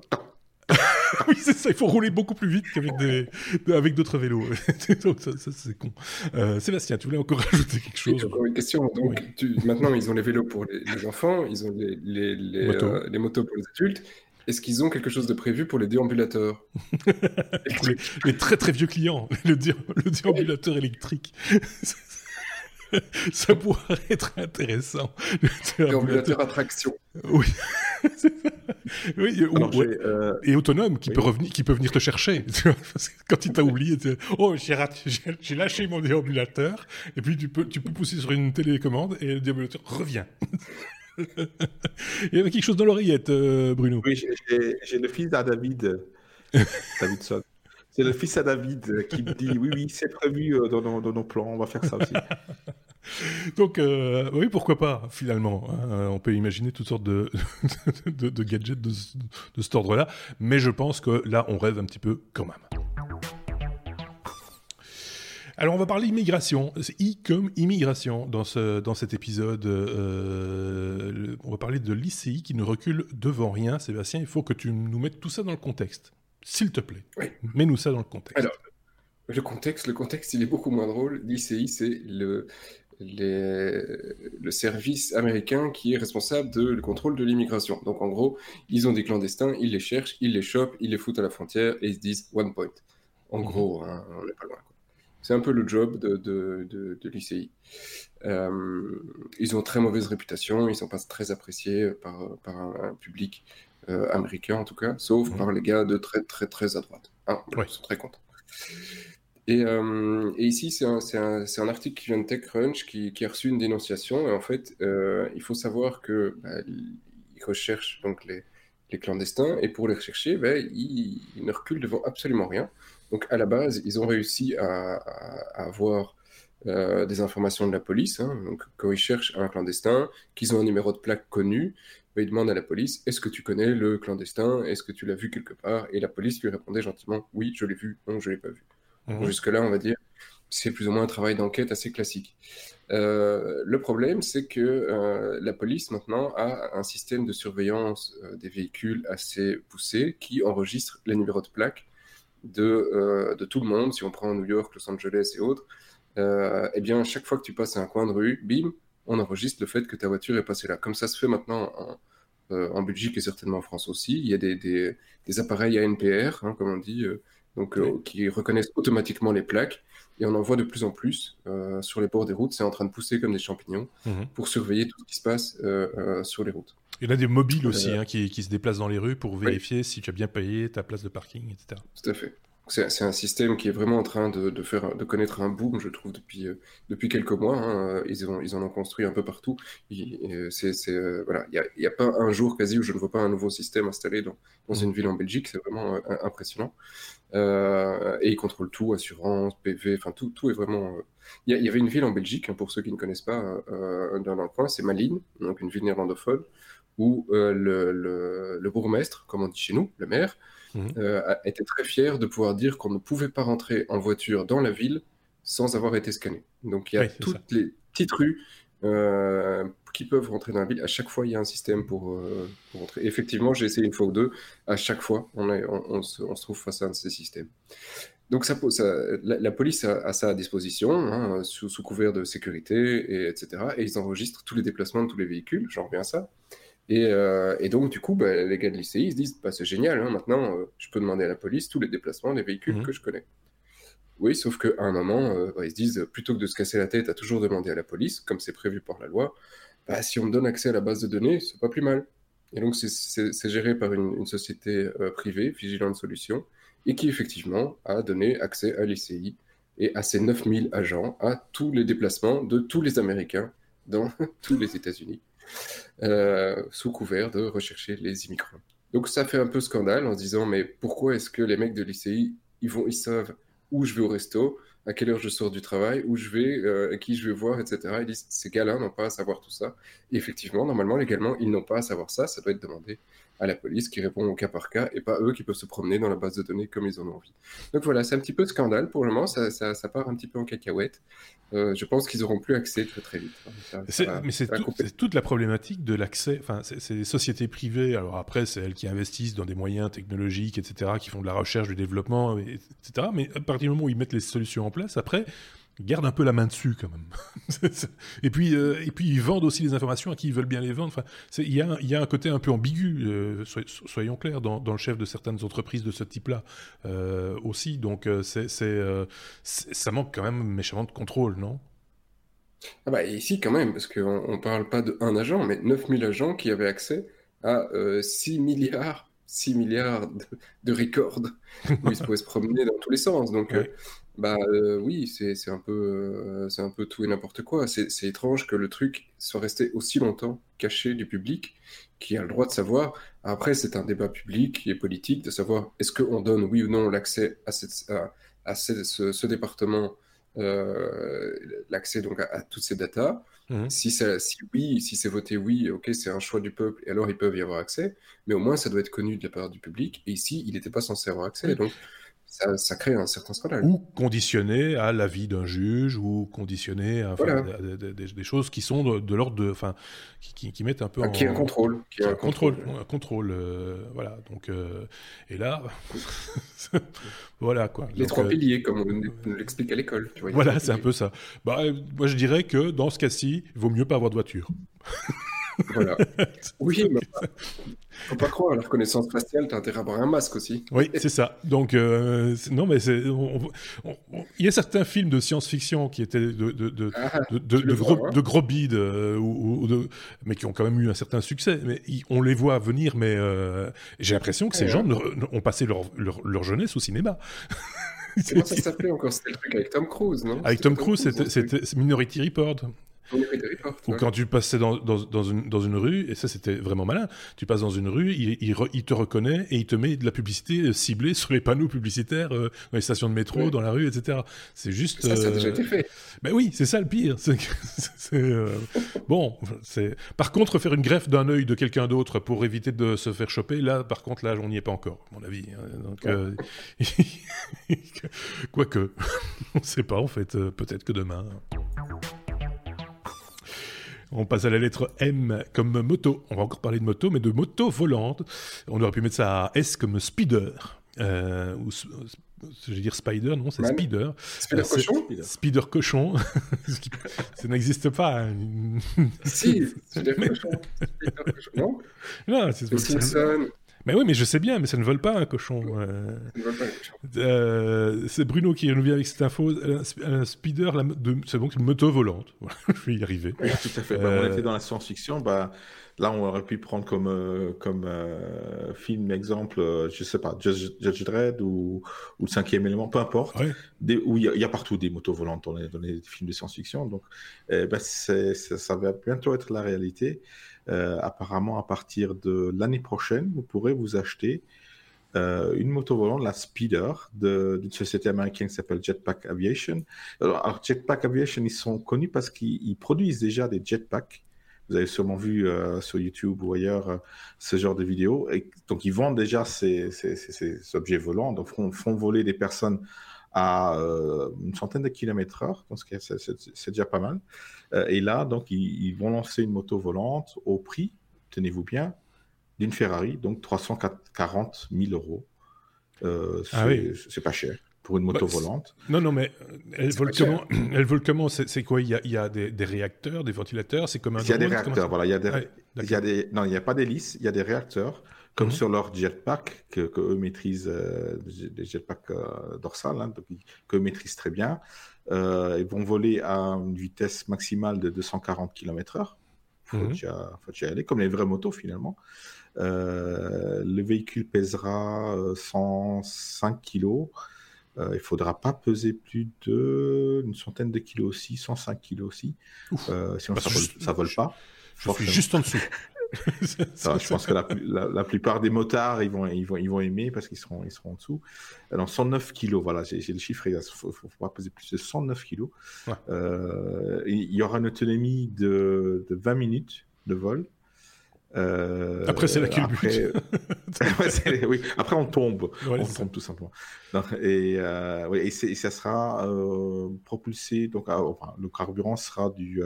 oui, c'est ça, il faut rouler beaucoup plus vite qu'avec des, avec d'autres vélos. ça, c'est con. Euh, Sébastien, tu voulais encore rajouter quelque chose? oui, encore une question. Donc, maintenant, ils ont les vélos pour les, enfants, ils ont les, les, les, motos. Euh, les motos pour les adultes. Est-ce qu'ils ont quelque chose de prévu pour les déambulateurs? Les, très très vieux clients, le, le déambulateur électrique. ça pourrait être intéressant. Déambulateur attraction. Oui. oui euh, Et autonome, qui, peut revenir, qui peut venir te chercher. Quand il t'a oublié, oh, j'ai lâché mon déambulateur, et puis tu peux, tu peux pousser sur une télécommande et le déambulateur revient. il y avait quelque chose dans l'oreillette, euh, Bruno. Oui, j'ai le fils d'Adavid, Davidson. C'est le fils à David qui me dit oui, oui, c'est prévu euh, dans nos, plans, on va faire ça aussi. Donc, euh, oui, pourquoi pas, finalement. Hein. on peut imaginer toutes sortes de, gadgets de, cet ordre-là, mais je pense que là, on rêve un petit peu quand même. Alors, on va parler immigration. I comme immigration dans cet épisode. Euh, on va parler de l'ICI qui ne recule devant rien. Sébastien, il faut que tu nous mettes tout ça dans le contexte. S'il te plaît. Mets-nous ça dans le contexte. Alors, le contexte, le contexte, il est beaucoup moins drôle. L'ICI, c'est le, le service américain qui est responsable de le contrôle de l'immigration. Donc en gros, ils ont des clandestins, ils les cherchent, ils les chopent, ils les foutent à la frontière et ils se disent one point. En mhm. gros, hein, on n'est pas loin. C'est un peu le job de, de, de, l'ICI. Euh, ils ont très mauvaise réputation, ils ne sont pas très appréciés par, par un, public euh, américain en tout cas, sauf par les gars de très très très à droite. Ah, Ils sont très contents. Euh, et, ici, c'est un, un, article qui vient de TechCrunch qui, qui a reçu une dénonciation. Et en fait, euh, il faut savoir que bah, ils recherchent donc les, les, clandestins et pour les rechercher, bah, ils, ne reculent devant absolument rien. Donc à la base, ils ont réussi à, avoir des informations de la police. Hein. Donc, quand ils cherchent un clandestin, qu'ils ont un numéro de plaque connu, bah, ils demandent à la police Est-ce que tu connais le clandestin? Est-ce que tu l'as vu quelque part? Et la police lui répondait gentiment Oui, je l'ai vu. Non, je ne l'ai pas vu. Mmh. Jusque-là, on va dire c'est plus ou moins un travail d'enquête assez classique. Euh, le problème, c'est que euh, la police maintenant a un système de surveillance euh, des véhicules assez poussé qui enregistre les numéros de plaque de, de tout le monde. Si on prend New York, Los Angeles et autres, eh bien, chaque fois que tu passes à un coin de rue, bim, on enregistre le fait que ta voiture est passée là. Comme ça se fait maintenant en, en Belgique et certainement en France aussi. Il y a des, des, appareils ANPR, hein, comme on dit, donc, qui reconnaissent automatiquement les plaques et on en voit de plus en plus euh, sur les bords des routes. C'est en train de pousser comme des champignons mhm. pour surveiller tout ce qui se passe euh, euh, sur les routes. Il y a des mobiles aussi hein, qui, qui, se déplacent dans les rues pour vérifier si tu as bien payé ta place de parking, etc. Tout à fait. C'est un système qui est vraiment en train de, faire, de connaître un boom, je trouve, depuis, euh, depuis quelques mois. Hein. Ils, ont, ils en ont construit un peu partout. Euh, euh, voilà. Il n'y a, pas un jour quasi où je ne vois pas un nouveau système installé dans, dans une ville en Belgique. C'est vraiment impressionnant. et ils contrôlent tout, assurance, PV, enfin tout, tout est vraiment... Il y, avait une ville en Belgique, hein, pour ceux qui ne connaissent pas, dans le coin, c'est Malines, donc une ville néerlandophone, où le, le, le bourgmestre, comme on dit chez nous, le maire, Mhm. Euh, était très fier de pouvoir dire qu'on ne pouvait pas rentrer en voiture dans la ville sans avoir été scanné. Donc il y a toutes les petites rues euh, qui peuvent rentrer dans la ville. À chaque fois, il y a un système pour, euh, rentrer. effectivement, j'ai essayé une fois ou deux. À chaque fois, on, on, se, trouve face à un de ces systèmes. Donc ça, la, police a, ça à disposition, hein, sous, couvert de sécurité, et, etc. Et ils enregistrent tous les déplacements de tous les véhicules, j'en reviens à ça. Euh, et, donc, du coup, bah, les gars de l'ICI, ils se disent bah, c'est génial, hein, maintenant, euh, je peux demander à la police tous les déplacements des véhicules mhm. que je connais. Oui, sauf qu'à un moment, euh, bah, ils se disent plutôt que de se casser la tête à toujours demander à la police, comme c'est prévu par la loi, bah, si on me donne accès à la base de données, c'est pas plus mal. Et donc, c'est géré par une, société privée, Vigilante Solutions, et qui effectivement a donné accès à l'ICI et à ses 9000 agents à tous les déplacements de tous les Américains dans tous les États-Unis. Euh, sous couvert de rechercher les immigrants. Donc ça fait un peu scandale en se disant mais pourquoi est-ce que les mecs de l'ICI ils vont ils savent où je vais au resto, à quelle heure je sors du travail, où je vais, euh, qui je vais voir, etc. Ils disent ces gars-là n'ont pas à savoir tout ça. Effectivement, normalement, légalement, ils n'ont pas à savoir ça. Ça doit être demandé à la police qui répond au cas par cas et pas eux qui peuvent se promener dans la base de données comme ils en ont envie. Donc voilà, c'est un petit peu scandale pour le moment, ça, ça, part un petit peu en cacahuète. Euh, je pense qu'ils auront plus accès très très vite. mais c'est toute la problématique de l'accès. Enfin, c'est des sociétés privées. Alors après, c'est elles qui investissent dans des moyens technologiques, etc., qui font de la recherche, du développement, etc. Mais à partir du moment où ils mettent les solutions en place, après, garde un peu la main dessus quand même. et puis euh, et puis ils vendent aussi les informations à qui ils veulent bien les vendre. Enfin, il y a, y a un côté un peu ambigu, euh, soyons clairs, dans, dans, le chef de certaines entreprises de ce type-là euh, aussi. Donc c'est ça manque quand même méchamment de contrôle, non? Ah bah ici quand même, parce qu'on ne parle pas d'un agent, mais 9000 agents qui avaient accès à 6 milliards 6 milliards de, records où ils pouvaient se promener dans tous les sens. Donc, bah euh, oui, c'est un peu euh, c'est un peu tout et n'importe quoi. C'est étrange que le truc soit resté aussi longtemps caché du public, qui a le droit de savoir. Après, c'est un débat public et politique de savoir est-ce qu'on donne oui ou non l'accès à, cette, à, ce, département, euh, l'accès donc à, toutes ces datas. Mmh. Si, ça, si oui, si c'est voté oui, ok, c'est un choix du peuple, et alors ils peuvent y avoir accès, mais au moins ça doit être connu de la part du public. Et ici, il n'était pas censé avoir accès. Donc ça, crée un certain scandale. Ou conditionné à l'avis d'un juge, ou conditionné à, des, choses qui sont de, l'ordre de. Enfin, qui, qui, mettent un peu. en, qui est un contrôle. Qui est un contrôle. Un contrôle. Euh, voilà. Donc, euh, et là. voilà, quoi. Les trois euh, piliers, comme on l'explique à l'école. Voilà, c'est un peu ça. Bah, moi, je dirais que dans ce cas-ci, il vaut mieux pas avoir de voiture. Voilà. Oui, mais faut pas croire, la reconnaissance faciale, t'as intérêt à avoir un masque aussi. Oui, c'est ça. Donc, euh, non, mais c'est, il y a certains films de science-fiction qui étaient de, de, de, ah, de, gros, de gros bides, euh, ou, de, mais qui ont quand même eu un certain succès. Mais on les voit venir, mais euh, j'ai l'impression que ces gens ont passé leur, leur, jeunesse au cinéma. Comment ça s'appelait encore? C'était le truc avec Tom Cruise, non? Avec Tom, Cruise, c'était Minority Report. Ou quand tu passais dans, dans, dans, une, dans une rue, et ça c'était vraiment malin, tu passes dans une rue, il, il, te reconnaît et il te met de la publicité ciblée sur les panneaux publicitaires euh, dans les stations de métro, dans la rue, etc. C'est juste. Ça, ça a déjà été fait. Ben oui, c'est ça le pire. Euh, bon, c'est. Par contre, faire une greffe d'un œil de quelqu'un d'autre pour éviter de se faire choper, là, par contre, là, on n'y est pas encore, à mon avis. Hein. Donc, euh, quoique, on ne sait pas en fait. Peut-être que demain. On passe à la lettre M comme moto. On va encore parler de moto, mais de moto volante. On aurait pu mettre ça à S comme speeder. Euh, ou, je vais dire spider, non, c'est speeder. Speeder euh, cochon Speeder cochon. ça n'existe pas. Hein. si, speeder cochon. Speeder cochon. Non, non c'est mais oui, mais je sais bien, mais ça ne vole pas un cochon. Euh... Euh, c'est Bruno qui nous vient avec cette info. Un, speeder, c'est donc une moto volante. je vais y arriver. Oui, tout à fait. Bah, on était dans la science-fiction. Bah, là, on aurait pu prendre comme, euh, comme euh, film exemple, je sais pas, Judge, Dredd ou, ou, le cinquième élément, peu importe. Des, où il y, a partout des motos volantes dans les, dans les films de science-fiction. Donc, eh ben, ça va bientôt être la réalité. Euh, apparemment, à partir de l'année prochaine, vous pourrez vous acheter euh, une moto volante, la Speeder, d'une société américaine qui s'appelle Jetpack Aviation. Alors, Jetpack Aviation, ils sont connus parce qu'ils produisent déjà des jetpacks. Vous avez sûrement vu euh, sur YouTube ou ailleurs ce genre de vidéos. Et, donc, ils vendent déjà ces, objets volants, donc font, font, voler des personnes à une centaine de kilomètres heure, donc c'est déjà pas mal. Euh, et là, donc, ils, vont lancer une moto volante au prix, tenez-vous bien, d'une Ferrari, donc 340 000 euros. Euh, ah c'est pas cher pour une moto bah, volante. Non, non, mais euh, elle vole, comment, elle vole comment? C'est quoi? Il y a, il y a des, réacteurs, des ventilateurs C'est comme un Il y a des réacteurs, voilà. Il y a des, il y a des, non, il n'y a pas d'hélice, il y a des réacteurs, comme mhm. sur leur jetpack, que, que eux maîtrisent, des jetpacks dorsales, hein, qu'eux maîtrisent très bien. Euh, ils vont voler à une vitesse maximale de 240 km/h. Il faut, y aller, comme les vraies motos finalement. Euh, le véhicule pèsera 105 euh, kg. Euh, il faudra pas peser plus de une centaine de kilos aussi, 105 kilos aussi. sinon, bah, ça, ne vole, pas. Je suis juste en dessous. je pense que la, plupart des motards, ils vont, ils vont, ils vont aimer parce qu'ils seront, ils seront en dessous. Alors, 109 kilos, voilà, j'ai le chiffre, il ne faut, pas peser plus de 109 kilos. Euh, il y aura une autonomie de, de 20 minutes de vol. Euh, après, c'est la culbute. Après... oui. après, on tombe. on tombe tout simplement. et, euh, et, ça sera euh, propulsé. Donc, enfin, le carburant sera du,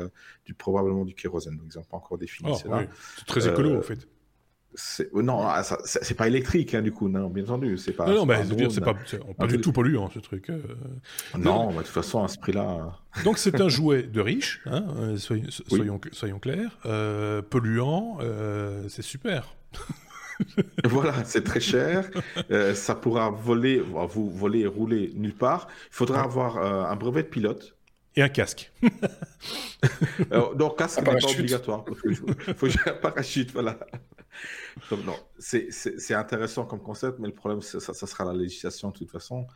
du, probablement du kérosène. Donc, ils n'ont pas encore défini oh, C'est très écolo, en fait. Non, ah, c'est pas électrique, hein, du coup, non, bien entendu. C'est pas, non, mais dire, c'est pas, pas du tout polluant, ce truc. Euh. Non, de toute façon, à ce prix-là. Donc, c'est un jouet de riche, hein, euh, soyons, soyons, clairs. Euh, polluant, c'est super. voilà, c'est très cher. ça pourra voler, vous voler rouler nulle part. Il faudra avoir un brevet de pilote. Et un casque. donc, casque n'est pas obligatoire. Il faut un parachute, voilà non, c'est intéressant comme concept, mais le problème, ça, ça, sera la législation de toute façon.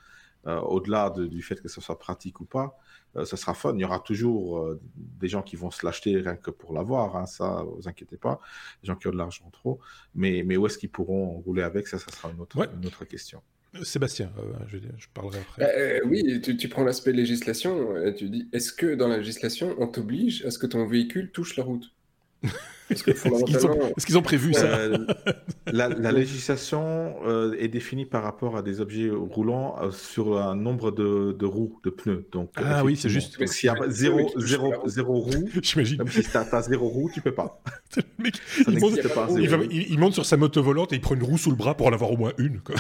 Euh, au-delà du fait que ce soit pratique ou pas, euh, ça sera fun. Il y aura toujours euh, des gens qui vont se l'acheter rien que pour l'avoir, hein, ça, vous inquiétez pas. Des gens qui ont de l'argent trop. Mais, mais où est-ce qu'ils pourront rouler avec ça Ça sera une autre, une autre question. Sébastien, je, je, parlerai après. oui, tu, tu prends l'aspect législation, tu dis est-ce que dans la législation, on t'oblige à ce que ton véhicule touche la route? est-ce qu'ils ont, prévu ça euh, la, législation euh, est définie par rapport à des objets roulants euh, sur un nombre de, roues, de pneus. Donc, ah oui, c'est juste. S'il y a zéro, zéro, zéro roue, j'imagine. si tu as, zéro roue, tu peux pas. il, monte, il, monte, sur sa moto volante et il prend une roue sous le bras pour en avoir au moins une. Quoi.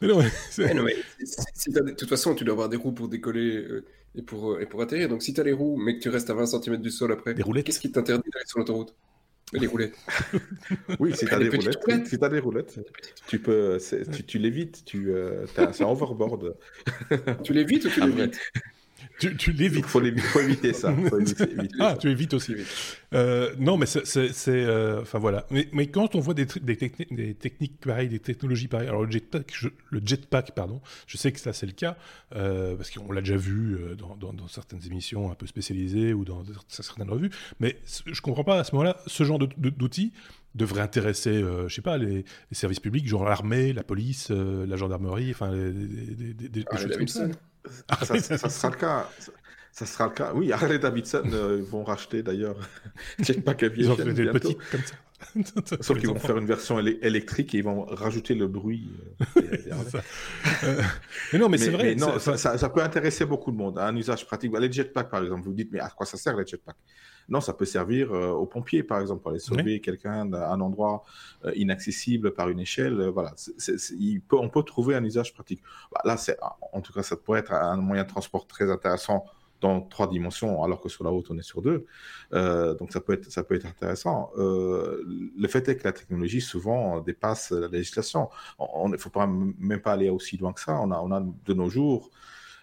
mais non, mais, de toute façon, tu dois avoir des roues pour décoller et pour, euh, et pour atterrir. Donc si tu as les roues, mais que tu restes à 20 cm du sol après, qu'est-ce qui t'interdit d'aller sur l'autoroute? Les roulettes. oui, si tu as des roulettes, si as des roulettes, tu peux, tu, tu l'évites, tu, euh, c'est un overboard. tu l'évites ou tu l'évites? Tu, tu l'évites. Il faut, éviter ça. ah, tu évites aussi. Euh, non, mais c'est. Euh, enfin voilà. Mais, mais, quand on voit des, des, des, techniques pareilles, des technologies pareilles, alors le jetpack, le jetpack pardon, je sais que ça c'est le cas, euh, parce qu'on l'a déjà vu dans, dans, dans, certaines émissions un peu spécialisées ou dans certaines revues, mais je comprends pas à ce moment-là, ce genre d'outils devrait intéresser, je sais pas, les, services publics, genre l'armée, la police, la gendarmerie, enfin, des, ah, choses comme ça. Ah, ça, ça, sera le cas. Ça sera le cas. Oui, Harley Davidson euh, vont racheter d'ailleurs Jetpack Aviation. Ils ont des petites comme ça. Sauf qu'ils vont faire une version électrique et ils vont rajouter le bruit. Euh, euh, mais non, mais, c'est vrai. non, ça, ça, peut intéresser beaucoup de monde. Un usage pratique. Les jetpacks, par exemple, vous dites, mais à quoi ça sert les jetpacks? Non, ça peut servir aux pompiers, par exemple, pour aller sauver quelqu'un d'un endroit inaccessible par une échelle. voilà, il peut, on peut trouver un usage pratique. Bah, là, en tout cas, ça pourrait être un moyen de transport très intéressant dans trois dimensions, alors que sur la haute, on est sur deux. Euh, donc ça peut être, ça peut être intéressant. Euh, le fait est que la technologie souvent dépasse la législation. Il ne faut pas, même pas aller aussi loin que ça. On a, on a de nos jours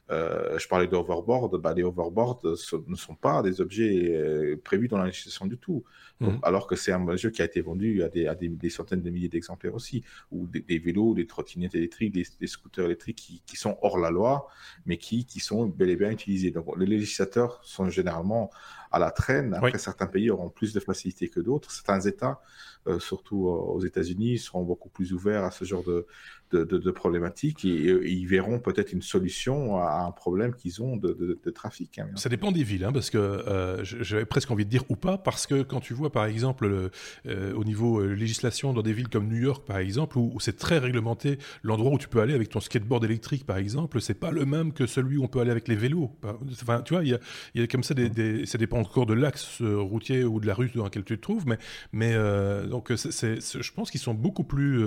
euh, je parlais d'overboard, bah, les overboards ne sont pas des objets euh, prévus dans la législation du tout. Mhm. Alors que c'est un jeu qui a été vendu à des, à des, centaines de milliers d'exemplaires aussi, ou des, vélos, des trottinettes électriques, des, scooters électriques qui, qui, sont hors la loi, mais qui, qui sont bel et bien utilisés. Donc les législateurs sont généralement à la traîne. Après, certains pays auront plus de facilité que d'autres. Certains États, euh, surtout aux États-Unis, seront beaucoup plus ouverts à ce genre de, de, de, problématiques et, ils verront peut-être une solution à un problème qu'ils ont de, trafic. Hein, ça dépend des villes, hein, parce que euh, j'avais presque envie de dire ou pas, parce que quand tu vois par exemple le, euh, au niveau euh, législation dans des villes comme New York par exemple, où, c'est très réglementé, l'endroit où tu peux aller avec ton skateboard électrique par exemple, c'est pas le même que celui où on peut aller avec les vélos. Enfin, tu vois, il y a, y a, comme ça des, des, ça dépend encore de l'axe routier ou de la rue dans laquelle tu te trouves, mais, mais donc je pense qu'ils sont beaucoup plus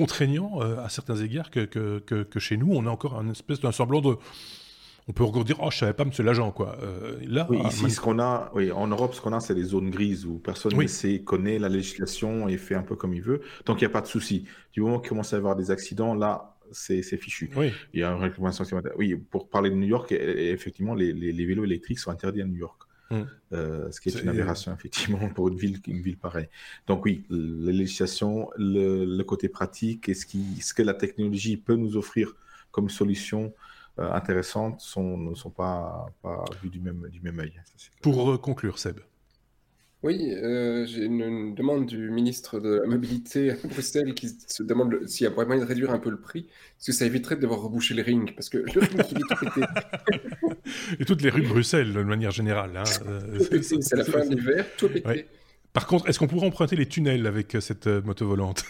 euh, à certains égards que, que, que, chez nous. On a encore un espèce d'un semblant de. On peut encore dire, oh, je savais pas, monsieur l'agent, quoi. Euh, là, oui, ici, ce qu'on a, oui, en Europe, ce qu'on a, c'est les zones grises où personne ne sait, connaît la législation et fait un peu comme il veut. Donc, il n'y a pas de souci. Du moment qu'il commence à y avoir des accidents, là, c'est fichu. Oui. Il y a une réclamation. Oui, pour parler de New York, effectivement, les, les, les vélos électriques sont interdits à New York. Mm. Euh, ce qui est, une aberration, effectivement, pour une ville, une ville pareille. Donc oui, la législation, le, côté pratique et ce, qui, ce que la technologie peut nous offrir comme solution euh, intéressante sont, ne sont pas, pas vus du même, du même œil. Pour euh, conclure, Seb. Oui, euh, j'ai une, demande du ministre de la Mobilité à Bruxelles qui se demande s'il y a moyen de réduire un peu le prix, parce que ça éviterait de devoir reboucher le ring, parce que le ring, il est tout pété. Et toutes les rues de Bruxelles, de manière générale. Hein, euh, c'est la fin de l'hiver, tout pété. Par contre, est-ce qu'on pourrait emprunter les tunnels avec euh, cette moto volante?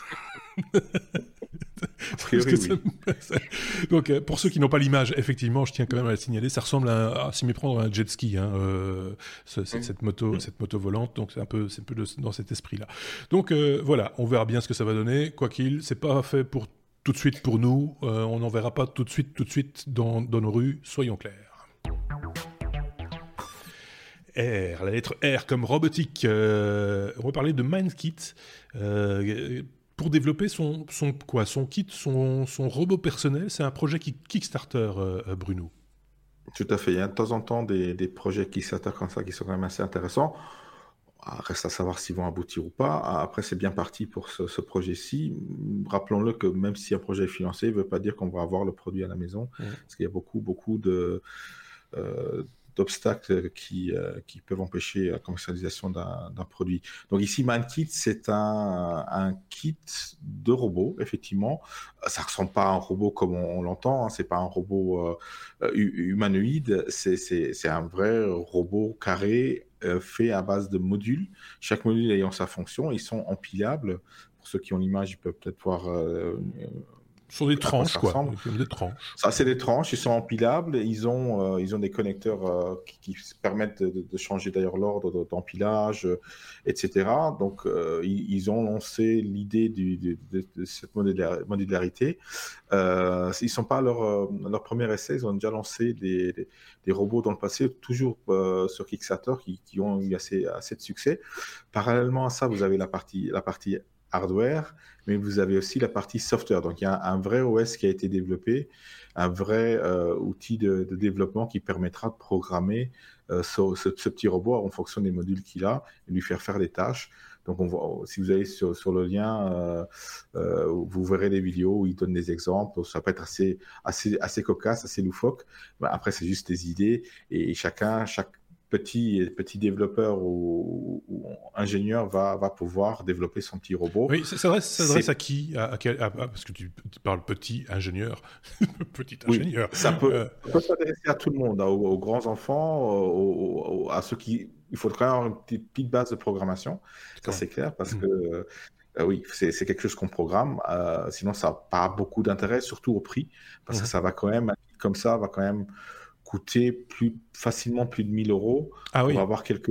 Donc, euh, pour ceux qui n'ont pas l'image, effectivement, je tiens quand même à la signaler, ça ressemble à, s'y méprendre à un jet ski, hein, euh, cette, moto, cette moto volante. Donc, c'est un peu, c'est un peu dans cet esprit-là. Donc, euh, voilà, on verra bien ce que ça va donner. Quoi qu'il, c'est pas fait pour tout de suite pour nous. on n'en verra pas tout de suite, tout de suite dans, dans nos rues. Soyons clairs. R, la lettre R comme robotique. on va parler de MindKit. Euh, pour développer son, son, quoi, son kit, son, son robot personnel. C'est un projet qui, Kickstarter, euh, euh, Bruno. Tout à fait. Il y a de temps en temps des, des projets Kickstarter comme ça qui sont quand même assez intéressants. Ah, reste à savoir s'ils vont aboutir ou pas. Ah, après, c'est bien parti pour ce, ce projet-ci. Rappelons-le que même si un projet est financé, il ne veut pas dire qu'on va avoir le produit à la maison. Parce qu'il y a beaucoup, beaucoup de, euh, d'obstacles qui, euh, qui peuvent empêcher la commercialisation d'un produit. Donc ici, ManKit, c'est un, un, kit de robot, effectivement. Ça ressemble pas à un robot comme on, l'entend, hein. c'est pas un robot euh, humanoïde, c'est un vrai robot carré euh, fait à base de modules, chaque module ayant sa fonction, ils sont empilables. Pour ceux qui ont l'image, ils peuvent peut-être voir sont des tranches, quoi. Des tranches. Ça, c'est des tranches. Ils sont empilables. Ils ont, euh, ils ont des connecteurs euh, qui, permettent de, changer d'ailleurs l'ordre d'empilage, euh, etc. Donc, ils, ont lancé l'idée de, cette modularité. ils ne sont pas à leur, leur premier essai. Ils ont déjà lancé des, des, robots dans le passé, toujours sur Kickstarter, qui, qui, ont eu assez, assez de succès. Parallèlement à ça, vous avez la partie, la partie hardware, mais vous avez aussi la partie software. Donc il y a un vrai OS qui a été développé, un vrai euh, outil de, développement qui permettra de programmer euh, ce, petit robot en fonction des modules qu'il a et lui faire faire des tâches. Donc, si vous allez sur, le lien, euh, vous verrez des vidéos où il donne des exemples. Ça peut être assez, assez cocasse, assez loufoque. après, c'est juste des idées et chacun, chaque petit, petit développeur ou, ingénieur va, va pouvoir développer son petit robot. Oui, ça s'adresse à qui? À, Parce que tu, parles petit ingénieur. petit ingénieur. ça peut, euh. peut s'adresser à tout le monde, aux, grands enfants, à ceux qui. Il faudrait avoir une petite, base de programmation, ça c'est clair, parce mmh. que. Euh, oui, c'est quelque chose qu'on programme. Euh, sinon, ça n'a pas beaucoup d'intérêt, surtout au prix, parce que mmh. ça va quand même, comme ça, va quand même coûter plus facilement plus de 1000 euros ah, oui. pour avoir quelques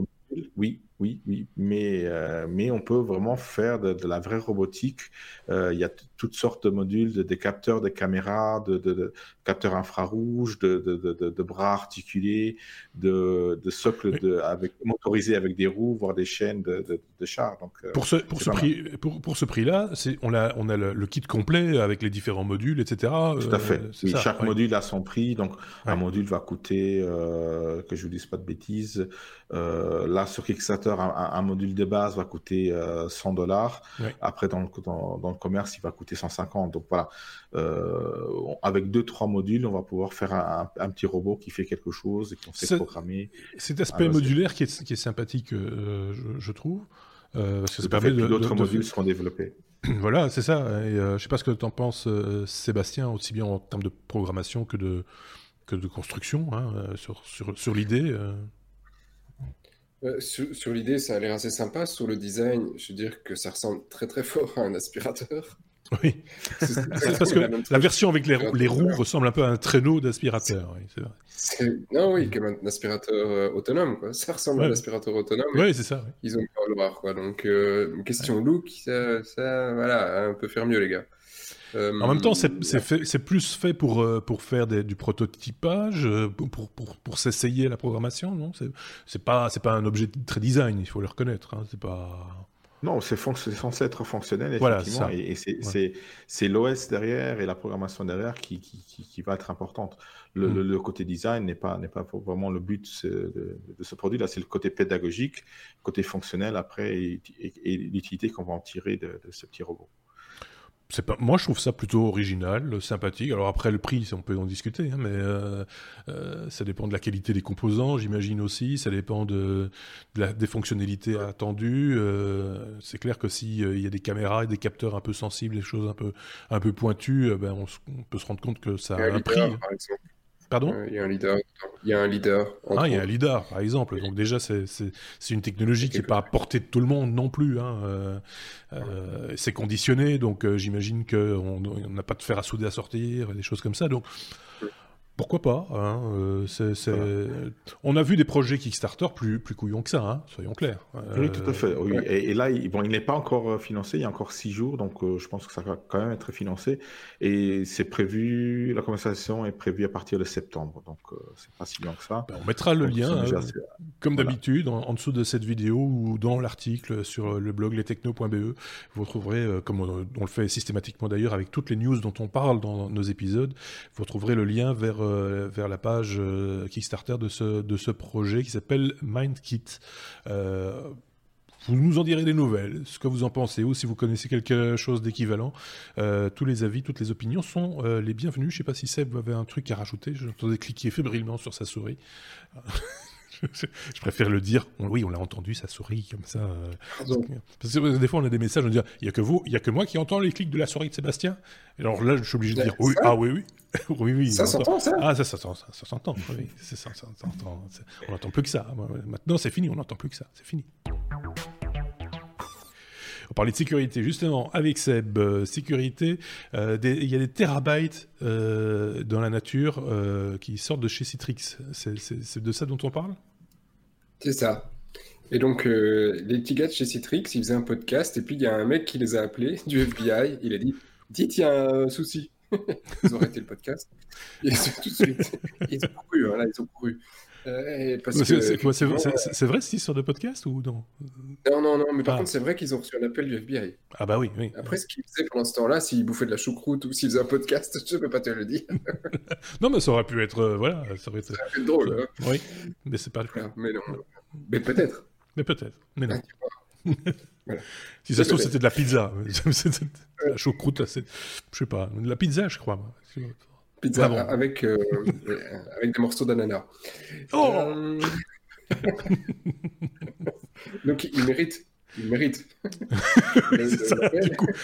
oui, oui, oui, mais, euh, mais on peut vraiment faire de, la vraie robotique. Euh, il y a toutes sortes de modules, de, des capteurs, des caméras, de, capteurs infrarouges, de, bras articulés, de, socles avec, motorisés avec des roues, voire des chaînes de, chars. Donc, euh, pour ce, pour ce prix, pour, pour, ce prix-là, on a, on a le, kit complet avec les différents modules, etc. Tout à fait. chaque module a son prix. Donc, un module va coûter, que je vous dise pas de bêtises, là sur Kickstarter, un, module de base va coûter 100 euh, dollars. Après, dans le, dans, le, commerce, il va coûter 150. Donc voilà, euh, avec deux, trois modules, on va pouvoir faire un, petit robot qui fait quelque chose et qu'on sait programmer. Cet aspect modulaire qui est, qui est sympathique, euh, je, trouve. parce que ça permet de, d'autres modules seront développés. Voilà, c'est ça. Et, je sais pas ce que tu en penses, Sébastien, aussi bien en termes de programmation que de, que de construction, hein, sur, sur, sur l'idée. Euh, sur, l'idée, ça a l'air assez sympa. Sur le design, je veux dire que ça ressemble très très fort à un aspirateur. Oui, c'est parce que la, version avec les, les, roues ressemble un peu à un traîneau d'aspirateur. Oui, c'est vrai. Non, oui, comme un aspirateur euh, autonome. Quoi. Ça ressemble à un aspirateur autonome. Oui, c'est ça. Ils ont pas le voir. Quoi. Donc, euh, question look, ça, ça, voilà, on peut faire mieux, les gars. Euh, en même temps, c'est plus fait pour, pour faire du prototypage, pour, pour, pour s'essayer la programmation, non? C'est pas, pas un objet très design, il faut le reconnaître. Hein, c'est pas... Non, c'est censé être fonctionnel, effectivement. Voilà, et, c'est l'OS derrière et la programmation derrière qui, qui, qui, va être importante. Le, mm. le, côté design n'est pas, pas vraiment le but de, de ce produit. Là, c'est le côté pédagogique, côté fonctionnel après et, et l'utilité qu'on va en tirer de, ce petit robot pas, moi, je trouve ça plutôt original, sympathique. Alors après, le prix, on peut en discuter, hein, mais euh, euh, ça dépend de la qualité des composants, j'imagine aussi. Ça dépend de, des fonctionnalités attendues. Euh, c'est clair que s'il il y a des caméras et des capteurs un peu sensibles, des choses un peu, un peu pointues, ben, on, peut se rendre compte que ça a un, prix. Pardon Il y a un leader. Il y a un leader. Ah, il y a un leader, par exemple. Donc déjà, c'est une technologie qui n'est pas à portée de tout le monde non plus. Hein. Euh, euh, c'est conditionné, donc euh, j'imagine qu'on n'a pas de fer à souder à sortir, des choses comme ça. Donc pourquoi pas hein, euh, On a vu des projets Kickstarter plus, plus couillons que ça, hein, soyons clairs. oui, tout à fait. Oui. Et, là, il, bon, il n'est pas encore euh, financé, il y a encore six jours, donc euh, je pense que ça va quand même être financé. Et c'est prévu, la conversation est prévue à partir de septembre, donc c'est pas si loin que ça. Ben, on mettra le lien, comme d'habitude, en, dessous de cette vidéo ou dans l'article sur le blog lestechno.be. Vous retrouverez, comme on, on, le fait systématiquement d'ailleurs avec toutes les news dont on parle dans nos épisodes, vous retrouverez le lien vers euh, vers la page euh, Kickstarter de ce, de ce projet qui s'appelle MindKit. Euh, vous nous en direz des nouvelles, ce que vous en pensez, ou si vous connaissez quelque chose d'équivalent. tous les avis, toutes les opinions sont les bienvenus. Je ne sais pas si Seb avait un truc à rajouter. J'entendais cliquer fébrilement sur sa souris. je préfère le dire. oui, on l'a entendu, sa souris comme ça. parce, que, des fois, on a des messages, on dit il y a que vous, il y a que moi qui entends les clics de la souris de Sébastien. alors là, je suis obligé de dire oui, ah oui, oui. oui, oui. Ça s'entend, ça Ah, ça, ça, ça, ça s'entend. Oui, ça, ça, on n'entend plus que ça. Maintenant, c'est fini, on n'entend plus que ça. C'est fini. On parlait de sécurité, justement, avec Seb. Euh, sécurité, euh, il y a des terabytes euh, dans la nature qui sortent de chez Citrix. C'est de ça dont on parle? C'est ça. Et donc, les petits gars de chez Citrix, ils faisaient un podcast, et puis il y a un mec qui les a appelés, du FBI, il a dit Dites, il y a un souci. ils ont arrêté le podcast. Et tout de suite, ils ont couru, hein, là, ils ont couru. C'est vrai cette histoire de podcast ou non? Non, non, non, mais par ah. contre, c'est vrai qu'ils ont reçu un appel du FBI. Ah bah oui, oui. Après, ce qu'ils faisaient pendant ce temps-là, s'ils bouffaient de la choucroute ou s'ils faisaient un podcast, je ne peux pas te le dire. non, mais ça aurait pu être. Euh, voilà, ça aurait été. drôle. Hein. Oui, mais c'est pas le cas. mais non. Mais peut-être. Mais peut-être. Mais non. voilà. Si ça se trouve, c'était de la pizza. la choucroute, je sais pas, de la pizza, je crois. Pizza avec, euh, avec des morceaux d'ananas. Oh euh, Donc il mérite. Il mérite.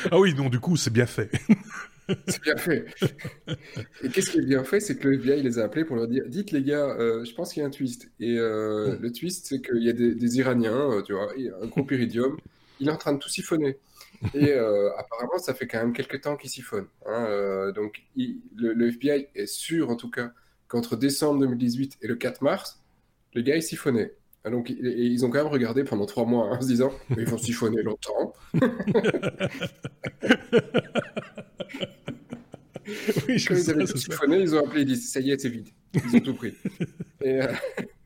ah oui, non, du coup, c'est bien fait. c'est bien fait. Et qu'est-ce qui est bien fait C'est que le FBI les a appelés pour leur dire Dites les gars, euh, je pense qu'il y a un twist. Et hmm. le twist, c'est qu'il y a des, Iraniens, tu vois, un groupe iridium, il est en train de tout siphonner. Et euh, apparemment, ça fait quand même quelques temps qu'il siphonne. Hein, euh, donc, le, FBI est sûr, en tout cas, qu'entre décembre 2018 et le 4 mars, le gars, il siphonnait. Ah, donc, ils ont quand même regardé pendant trois mois hein, en se disant ils vont siphonner longtemps. oui, je Quand ils avaient siphonné, ils ont appelé, ils disent ça y est, c'est vide. Ils ont tout pris. Et, euh,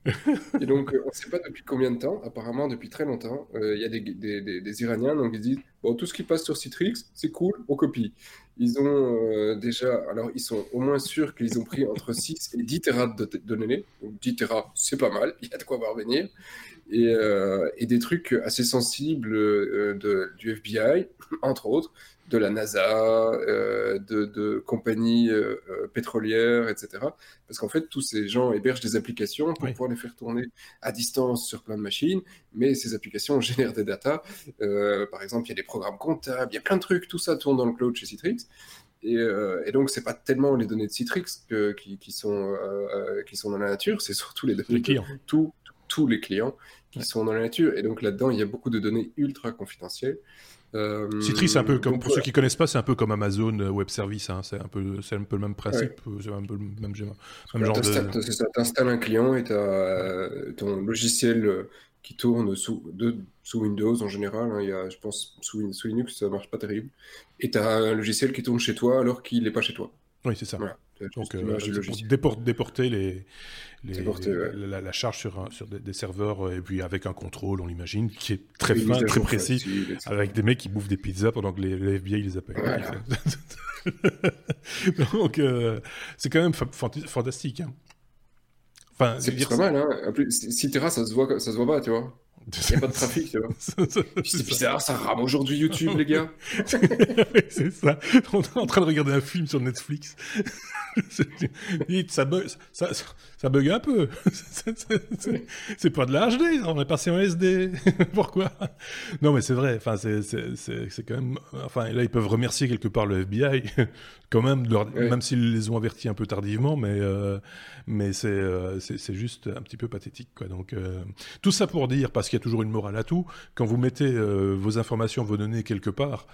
et donc, on ne sait pas depuis combien de temps, apparemment depuis très longtemps, il y a des, Iraniens, donc ils disent Bon, tout ce qui passe sur Citrix, c'est cool, on copie. Ils ont euh, déjà, alors ils sont au moins sûrs qu'ils ont pris entre 6 et 10 terras de, données. Donc 10 terras, c'est pas mal, il y a de quoi voir venir. Et, euh, des trucs assez sensibles euh, du FBI, entre autres, de la NASA, euh, de, compagnies euh, euh, pétrolières, etc. Parce qu'en fait, tous ces gens hébergent des applications pour pouvoir les faire tourner à distance sur plein de machines, mais ces applications génèrent des datas. par exemple, il y a des programmes comptables, il y a plein de trucs, tout ça tourne dans le cloud chez Citrix. Et, et donc, c'est pas tellement les données de Citrix qui, sont, qui sont dans la nature, c'est surtout les données clients. de tous les clients qui sont dans la nature. Et donc là-dedans, il y a beaucoup de données ultra confidentielles. Euh, Citrix, c'est un peu comme, pour ceux qui connaissent pas, c'est un peu comme Amazon euh, Web Service. Hein, c'est un peu, c'est un peu le même principe, euh, c'est un peu le même, genre de. C'est ça. T'installes un client et t'as ton logiciel qui tourne sous, de, sous Windows en général. Hein, il y a, je pense, sous, sous, Linux, ça marche pas terrible. Et tu as un logiciel qui tourne chez toi alors qu'il n'est pas chez toi. Oui, c'est ça. Donc, euh, déporter les, la, charge sur, sur des, serveurs euh, et puis avec un contrôle, on l'imagine, qui est très fin, très précis, avec des mecs qui bouffent des pizzas pendant que les, FBI les appellent. Donc, euh, c'est quand même fantastique. Hein. Enfin, c'est pas mal. Hein. En plus, Citera, ça se voit, ça se voit pas, tu vois. Il n'y a pas de trafic, tu vois. c'est bizarre, ça rame aujourd'hui YouTube, les gars. c'est ça. On est en train de regarder un film sur Netflix. ça, bug, ça, ça bug un peu. c'est pas de l'HD, on est passé en SD. Pourquoi? Non, mais c'est vrai. Enfin, c'est quand même. Enfin, là, ils peuvent remercier quelque part le FBI, quand même, même s'ils les ont avertis un peu tardivement, mais, euh, mais euh, c'est juste un petit peu pathétique. Quoi. Donc, euh, tout ça pour dire, parce qu'il y a toujours une morale à tout, quand vous mettez vos informations, vos données quelque part,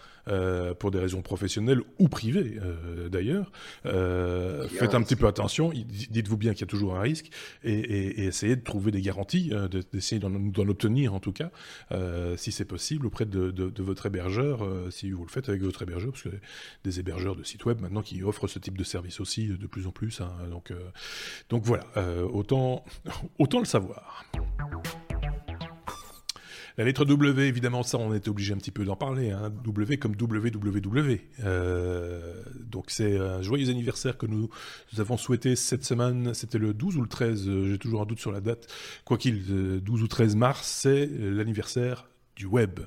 pour des raisons professionnelles ou privées d'ailleurs, faites un petit peu attention, dites-vous bien qu'il y a toujours un risque, et, essayez de trouver des garanties, d'essayer d'en obtenir en tout cas, si c'est possible, auprès de, de votre hébergeur, si vous le faites avec votre hébergeur, parce que des hébergeurs de sites web, maintenant qui offrent ce type de service aussi de plus en plus. Hein. donc, euh, donc voilà, euh, autant, autant le savoir. La lettre W, évidemment, ça, on était obligé un petit peu d'en parler. Hein. W comme WWW. Euh, donc, c'est un joyeux anniversaire que nous, avons souhaité cette semaine. C'était le 12 ou le 13, j'ai toujours un doute sur la date. Quoi qu'il, 12 ou 13 mars, c'est l'anniversaire du web.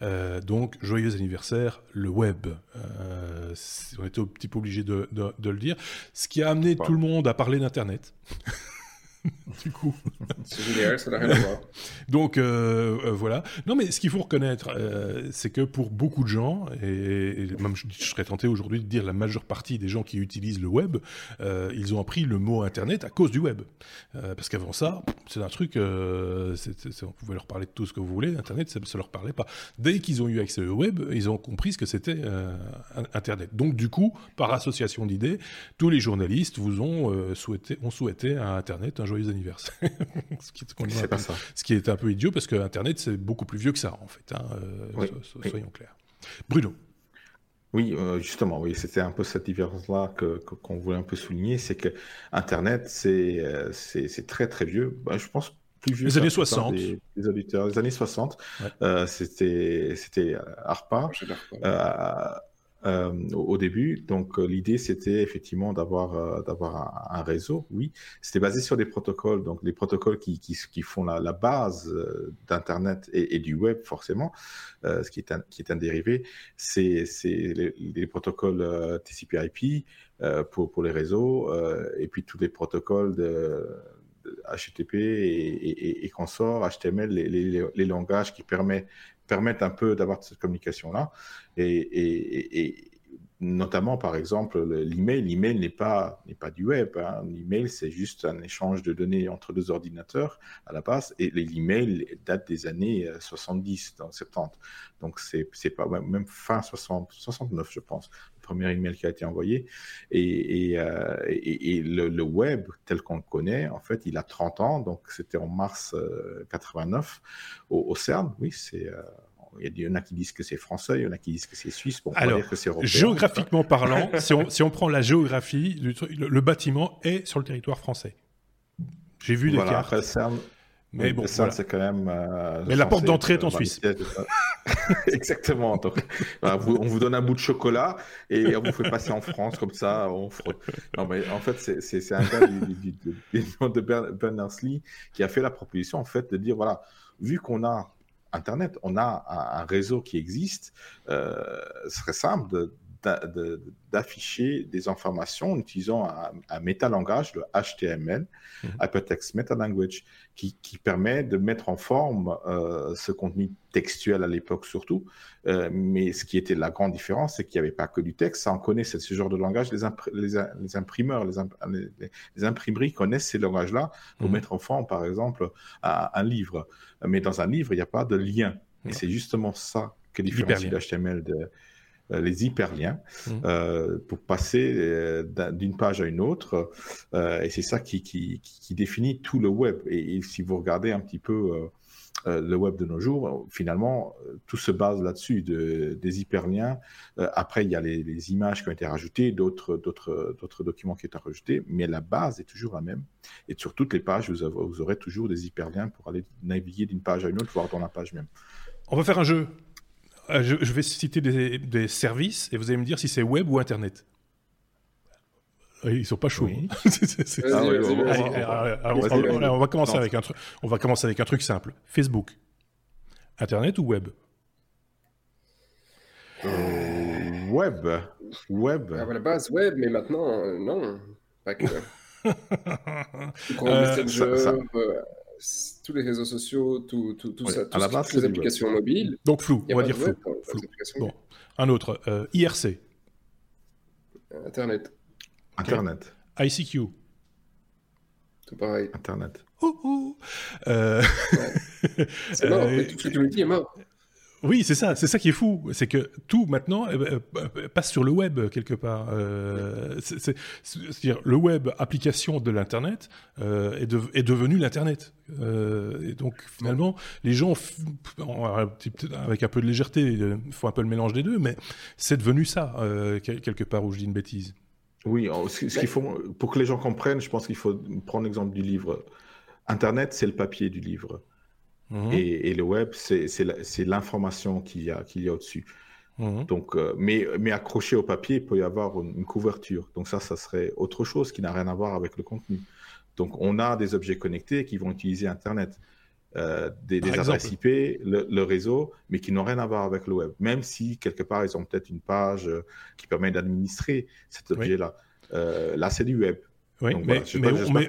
Euh, donc, joyeux anniversaire, le web. Euh, on était un petit peu obligé de, de, le dire. Ce qui a amené tout le monde à parler d'Internet. du coup. C'est génial, ça n'a rien à voir. Donc euh, euh, voilà. Non, mais ce qu'il faut reconnaître, euh, c'est que pour beaucoup de gens, et, même je, serais tenté aujourd'hui de dire la majeure partie des gens qui utilisent le web, ils ont appris le mot Internet à cause du web. parce qu'avant ça, c'est un truc, on pouvait leur parler de tout ce que vous voulez, Internet, ça ne leur parlait pas. Dès qu'ils ont eu accès au web, ils ont compris ce que c'était Internet. Donc du coup, par association d'idées, tous les journalistes vous ont souhaité, ont souhaité à Internet un joyeux anniversaire. ce, qui est, pas ça. ce qui est un peu idiot parce que Internet, c'est beaucoup plus vieux que ça, en fait. Hein, euh, soyons clairs. Bruno. Oui, euh, justement, oui, c'était un peu cette différence-là que, qu'on voulait un peu souligner, c'est que Internet, c'est, euh, c'est, très très vieux. Ben, je pense plus vieux. Les années 60. Des, des, auditeurs, les années 60. Ouais. Euh, c'était, c'était ARPA. Euh, au début. Donc euh, l'idée c'était effectivement d'avoir euh, d'avoir un, réseau. Oui, c'était basé sur des protocoles, donc les protocoles qui, qui, font la, base d'internet et, du web forcément, ce qui est un qui est un dérivé. C'est c'est les, les, protocoles TCP/IP pour pour les réseaux et puis tous les protocoles de HTTP et, et, et, consorts, HTML, les, les, les, langages qui permettent, permettent un peu d'avoir cette communication-là. Et, notamment, par exemple, l'email. L'email n'est pas, n'est pas du web. Hein. L'email, c'est juste un échange de données entre deux ordinateurs à la base. Et l'email date des années 70, dans 70. Donc, c'est, c'est pas même fin 60, 69, je pense, premier email qui a été envoyé. Et, et, euh, et, et le, le, web, tel qu'on le connaît, en fait, il a 30 ans. Donc, c'était en mars euh, 89 au, au, CERN. Oui, c'est. Euh, il y en a qui disent que c'est français, il y en a qui disent que c'est suisse. Bon, Alors, dire que c'est européen. géographiquement parlant, si, on, si, on, prend la géographie, le, le, bâtiment est sur le territoire français. J'ai vu des voilà, cartes. Après, CERN, mais bon, voilà. c'est quand même. Euh, mais la porte d'entrée est en Suisse. Exactement. Donc, vous, on vous donne un bout de chocolat et on vous fait passer en France comme ça, on. Non, mais en fait, c'est un gars du, du, de Berners-Lee qui a fait la proposition en fait de dire voilà, vu qu'on a Internet, on a un, un réseau qui existe, euh, ce serait simple de, d'afficher des informations en utilisant un, un métalangage, le HTML, mm -hmm. Hypertext Metalanguage, qui, qui, permet de mettre en forme euh, ce contenu textuel à l'époque surtout. Euh, mais ce qui était la grande différence, c'est qu'il n'y avait pas que du texte. Ça en connaît ce genre de langage. Les, impr les, les imprimeurs, les, imp les, les, imprimeries connaissent ces langages-là pour -hmm. mettre en forme, par exemple, un, un, livre. Mais dans un livre, il n'y a pas de lien. Et c'est justement ça que différencie l'HTML de les hyperliens mmh. euh, pour passer euh, d'une page à une autre. Euh, et c'est ça qui, qui, qui, définit tout le web. Et, et, si vous regardez un petit peu le web de nos jours, finalement, tout se base là-dessus, de, des hyperliens. après, il y a les, les, images qui ont été rajoutées, d'autres documents qui ont été rajoutés, mais la base est toujours la même. Et sur toutes les pages, vous, avez, vous aurez toujours des hyperliens pour aller naviguer d'une page à une autre, voire dans la page même. On va faire un jeu? Euh, je, je, vais citer des, des, services et vous allez me dire si c'est web ou internet. Ils sont pas chauds. On va commencer avec un truc. On va commencer avec un truc simple. Facebook. Internet ou web? Euh, Web. Web. À la base web, mais maintenant euh, non. Pas que. Messenger, ça, ça tous les réseaux sociaux, tout, tout, tout ouais, ça, tout la base, toutes les applications web. mobiles. Donc flou, on va dire flou. flou. Bon. Un autre, euh, IRC. Internet. Internet. Okay. ICQ. Tout pareil. Internet. Ouh, ouh. Euh... Ouais. C'est mort, euh... tout ce que tu me dis est mort. Oui, c'est ça, c'est ça qui est fou, c'est que tout maintenant euh, passe sur le web quelque part. Euh, C'est-à-dire le web, application de l'internet, euh, est, de, est, devenu l'internet. Et donc finalement, les gens, avec un peu de légèreté, font un peu le mélange des deux, mais c'est devenu ça quelque part où je dis une bêtise. Oui, ce, ce qu'il faut, pour que les gens comprennent, je pense qu'il faut prendre l'exemple du livre. Internet, c'est le papier du livre. Mmh. Et, et, le web, c'est l'information qu'il y a, qu'il y a au-dessus. Mmh. Donc, euh, mais, mais accroché au papier, il peut y avoir une, une couverture. Donc ça, ça serait autre chose qui n'a rien à voir avec le contenu. Donc, on a des objets connectés qui vont utiliser Internet, euh, des, des adresses IP, le, le, réseau, mais qui n'ont rien à voir avec le web. Même si, quelque part, ils ont peut-être une page euh, qui permet d'administrer cet objet-là. Oui. Euh, là, c'est du web. Oui, Donc, mais, voilà, mais, mais,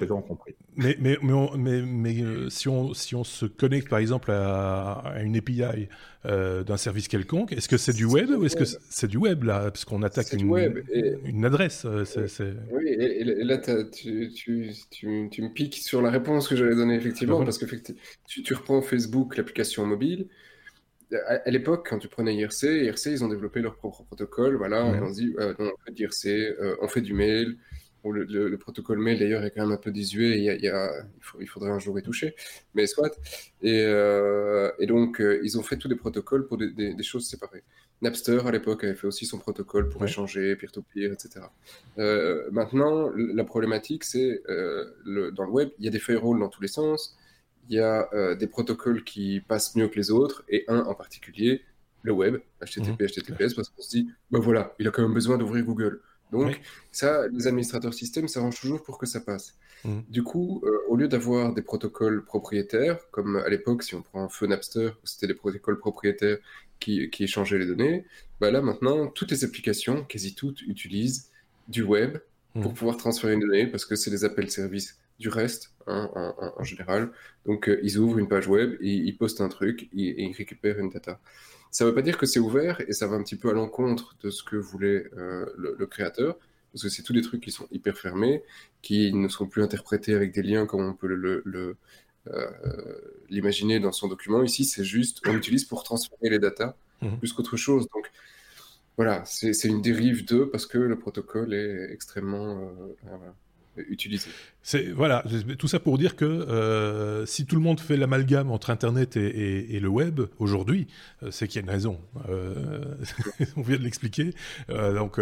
mais, mais, mais, on, mais, mais euh, si, on, si on se connecte par exemple à, à une API euh, d'un service quelconque, est-ce que c'est du web ou est-ce que c'est du web là? Parce qu'on attaque une, et... une, adresse. Euh. Oui, et, et là tu, tu, tu, tu, me piques sur la réponse que j'allais donner effectivement, parce que tu, tu reprends Facebook, l'application mobile. À, à l'époque, quand tu prenais IRC, IRC, ils ont développé leur propre protocole, voilà, et on se dit, euh, on fait d'IRC, on fait du mail, le, protocole mail d'ailleurs est quand même un peu désuet, il, y a, il, faudrait un jour y toucher, mais soit. Et, euh, et donc, euh, ils ont fait tous les protocoles pour des, choses séparées. Napster, à l'époque, avait fait aussi son protocole pour échanger, peer-to-peer, etc. Euh, maintenant, la problématique, c'est le, dans le web, il y a des firewalls dans tous les sens, il y a des protocoles qui passent mieux que les autres, et un en particulier, le web, HTTP, mhm. HTTPS, parce qu'on se dit, ben voilà, il a quand même besoin d'ouvrir Google. Donc, ça, les administrateurs système s'arrangent toujours pour que ça passe. Mm. Du coup, euh, au lieu d'avoir des protocoles propriétaires, comme à l'époque, si on prend un Feu Napster, c'était des protocoles propriétaires qui, qui, échangeaient les données, bah là, maintenant, toutes les applications, quasi toutes, utilisent du web pour mm. pouvoir transférer une donnée, parce que c'est les appels services du reste, hein, en, général. Donc, euh, ils ouvrent une page web, et, ils postent un truc, et ils récupèrent une data. Ça ne veut pas dire que c'est ouvert et ça va un petit peu à l'encontre de ce que voulait euh, le, créateur, parce que c'est tous des trucs qui sont hyper fermés, qui ne sont plus interprétés avec des liens comme on peut euh, l'imaginer dans son document. Ici, c'est juste, on l'utilise pour transférer les datas mhm. plus qu'autre chose. Donc voilà, c'est une dérive de parce que le protocole est extrêmement euh, C'est voilà, tout ça pour dire que euh, si tout le monde fait l'amalgame entre Internet et, le web aujourd'hui, euh, c'est qu'il y a une raison. Euh, on vient de l'expliquer. donc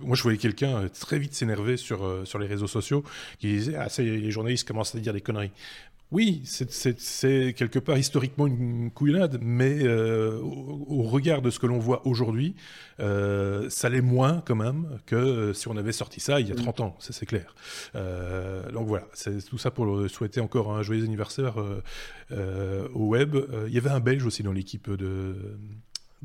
moi je voyais quelqu'un très vite s'énerver sur sur les réseaux sociaux qui disait ah les journalistes commencent à dire des conneries. Oui, c'est quelque part historiquement une couillonnade, mais euh, au, regard de ce que l'on voit aujourd'hui, euh, ça l'est moins quand même que si on avait sorti ça il y a 30 ans, ça c'est clair. Euh, donc voilà, c'est tout ça pour souhaiter encore un joyeux anniversaire au web. Il y avait un Belge aussi dans l'équipe de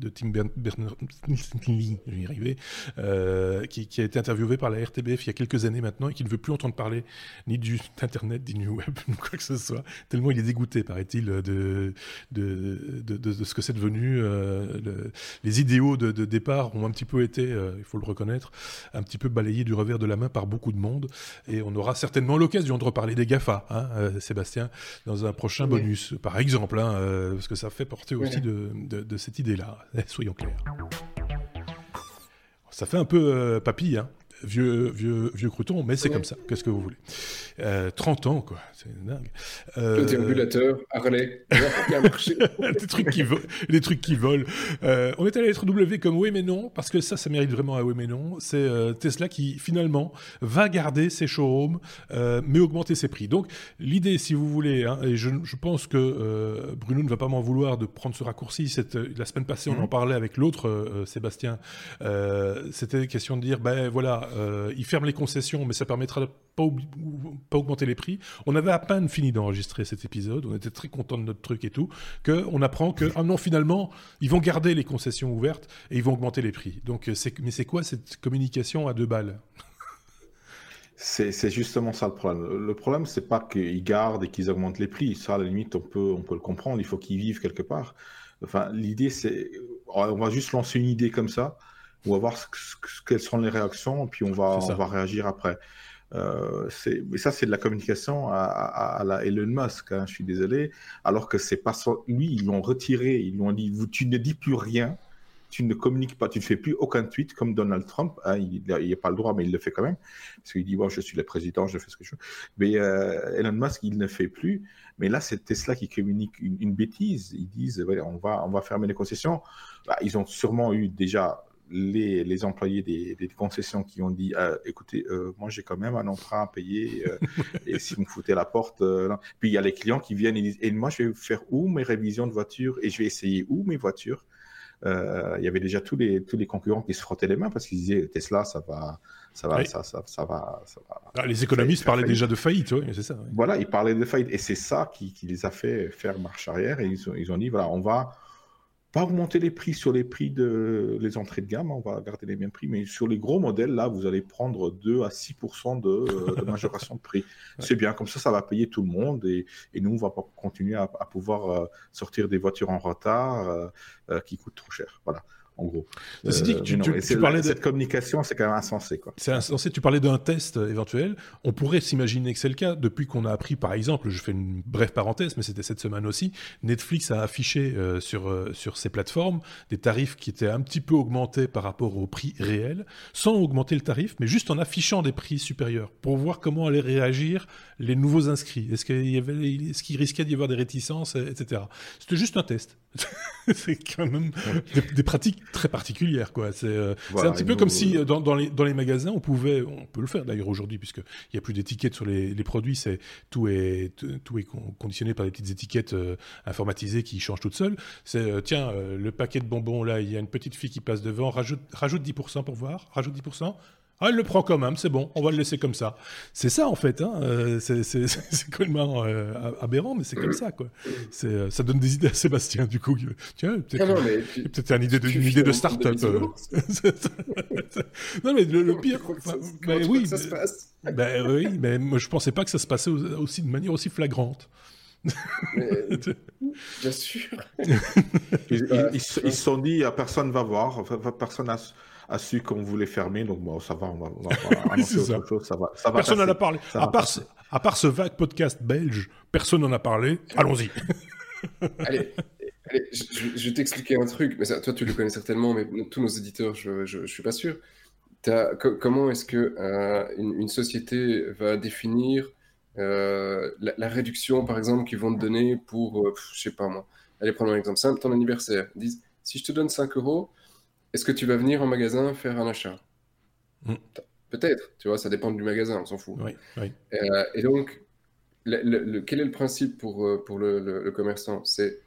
de Tim Berners-Lee, je vais y arriver, euh, qui, a été interviewé par la RTBF il y a quelques années maintenant et qui ne veut plus entendre parler ni du Internet, ni du web, ni quoi que ce soit, tellement il est dégoûté, paraît-il, de, de, de, de, ce que c'est devenu. Euh, les idéaux de, départ ont un petit peu été, euh, il faut le reconnaître, un petit peu balayés du revers de la main par beaucoup de monde et on aura certainement l'occasion de reparler des GAFA, hein, Sébastien, dans un prochain bonus, par exemple, hein, parce que ça fait porter aussi de cette idée-là. soyons clairs. Ça fait un peu euh, papy, hein vieux, vieux, vieux crouton, mais c'est comme ça. Qu'est-ce que vous voulez 30 euh, ans, quoi. C'est dingue. Euh... Le déambulateur, Harley, des trucs qui volent. Des trucs qui volent. Euh, on est à la lettre W comme oui mais non, parce que ça, ça mérite vraiment un oui mais non. C'est euh, Tesla qui, finalement, va garder ses showrooms, mais augmenter ses prix. Donc, l'idée, si vous voulez, hein, et je, je, pense que Bruno ne va pas m'en vouloir de prendre ce raccourci. Cette, la semaine passée, on mhm. en parlait avec l'autre Sébastien. C'était question de dire, ben voilà, euh, il ferme les concessions, mais ça permettra de pas, pas augmenter les prix. On avait à peine fini d'enregistrer cet épisode, on était très content de notre truc et tout, qu'on apprend que, ah non, finalement, ils vont garder les concessions ouvertes et ils vont augmenter les prix. Donc, euh, mais c'est quoi cette communication à deux balles? C'est justement ça le problème. Le problème, c'est pas qu'ils gardent et qu'ils augmentent les prix. Ça, à la limite, on peut, on peut le comprendre. Il faut qu'ils vivent quelque part. Enfin, l'idée, c'est, on va juste lancer une idée comme ça on va voir ce, quelles seront les réactions, puis on va, on va réagir après. Euh, mais ça, c'est de la communication à, à, la Elon Musk, hein, je suis désolé. Alors que c'est pas lui, ils l'ont retiré, ils lui ont dit vous, tu ne dis plus rien, tu ne communiques pas, tu ne fais plus aucun tweet comme Donald Trump. Hein, il n'a pas le droit, mais il le fait quand même. Parce qu'il dit bon, je suis le président, je fais ce que je veux. Mais euh, Elon Musk, il ne fait plus. Mais là, c'est Tesla qui communique une, bêtise. Ils disent on, va, on va fermer les concessions. Bah, ils ont sûrement eu déjà les, les employés des, des, concessions qui ont dit ah, écoutez, euh, moi j'ai quand même un emprunt à payer euh, et si vous me foutez la porte. Euh, Puis il y a les clients qui viennent et disent et moi je vais faire où mes révisions de voitures et je vais essayer où mes voitures? Il y avait déjà tous les, tous les concurrents qui se frottaient les mains parce qu'ils disaient Tesla, ça va. Ça va, ça, ça, ça, va, ça va ah, les économistes parlaient déjà de faillite, oui, c'est ça. Voilà, ils parlaient de faillite et c'est ça qui, qui, les a fait faire marche arrière et ils, ils ont dit voilà, on va, pas augmenter les prix sur les prix de les entrées de gamme, on va garder les mêmes prix, mais sur les gros modèles, là, vous allez prendre 2 à 6 de, de, majoration de prix. C'est bien, comme ça, ça va payer tout le monde et, et nous, on va pas continuer à, pouvoir euh, sortir des voitures en retard euh, euh, qui coûtent trop cher. Voilà. En gros. Ceci Euh, et c'est- parlais de- Cette communication, c'est quand même insensé. Quoi. C'est insensé. Tu parlais d'un test euh, éventuel. On pourrait s'imaginer que c'est le cas depuis qu'on a appris, par exemple, je fais une brève parenthèse, mais c'était cette semaine aussi, Netflix a affiché euh, sur, euh, sur ses plateformes des tarifs qui étaient un petit peu augmentés par rapport au prix réel, sans augmenter le tarif, mais juste en affichant des prix supérieurs, pour voir comment allaient réagir les nouveaux inscrits. Est-ce qu'il y avait, est-ce qu'il risquait d'y avoir des réticences, etc. C'était juste un test. c'est quand même des, des pratiques très particulières, quoi. C'est euh, Voilà, c'est un petit et peu nous, comme si euh, euh, dans, dans les, dans les magasins, on pouvait, on peut le faire d'ailleurs aujourd'hui, puisqu'il n'y a plus d'étiquettes sur les, les produits, c'est tout est, tout- est con- conditionné par des petites étiquettes euh, informatisées qui changent toutes seules. C'est, euh, tiens, euh, le paquet de bonbons, là, il y a une petite fille qui passe devant, rajoute, rajoute 10% pour voir, rajoute 10%. Ah, elle le prend quand même, c'est bon, on va le laisser comme ça. C'est ça, en fait, hein, euh, c'est, complètement euh, aberrant, mais c'est comme ça, quoi. C'est, euh, ça donne des idées à Sébastien, du coup. Tiens, peut-être, Ah peut-être une idée de, une idée de start-up. euh. non, mais le, pire. bah oui, ça se passe ben oui, mais moi je pensais pas que ça se passait au- aussi de manière aussi flagrante. Mais, Bien sûr. Ils, se sont dit, ah, personne va voir, personne a, a su qu'on voulait fermer, donc bon, ça va, on va, on va- on va annoncer c'est ça. autre chose, ça va, ça va Personne n'en a parlé. À part, ce, à part ce vague podcast belge, personne n'en a parlé. Allons-y. Allez, allez, je, vais t'expliquer un truc. Mais ça, toi, tu le connais certainement, mais tous nos éditeurs, je, je, je suis pas sûr. Co- comment est-ce que euh, une, une société va définir euh, la, la réduction, par exemple, qu'ils vont te donner pour, euh, je sais pas moi. Allez, prendre un exemple simple, ton anniversaire. Ils disent, si je te donne 5 euros, est-ce que tu vas venir en magasin faire un achat Mm. Peut-être, tu vois, ça dépend du magasin, on s'en fout. Oui, oui. Euh, et donc, le- le- le- quel est le principe pour, euh, pour le, commerçant? C'est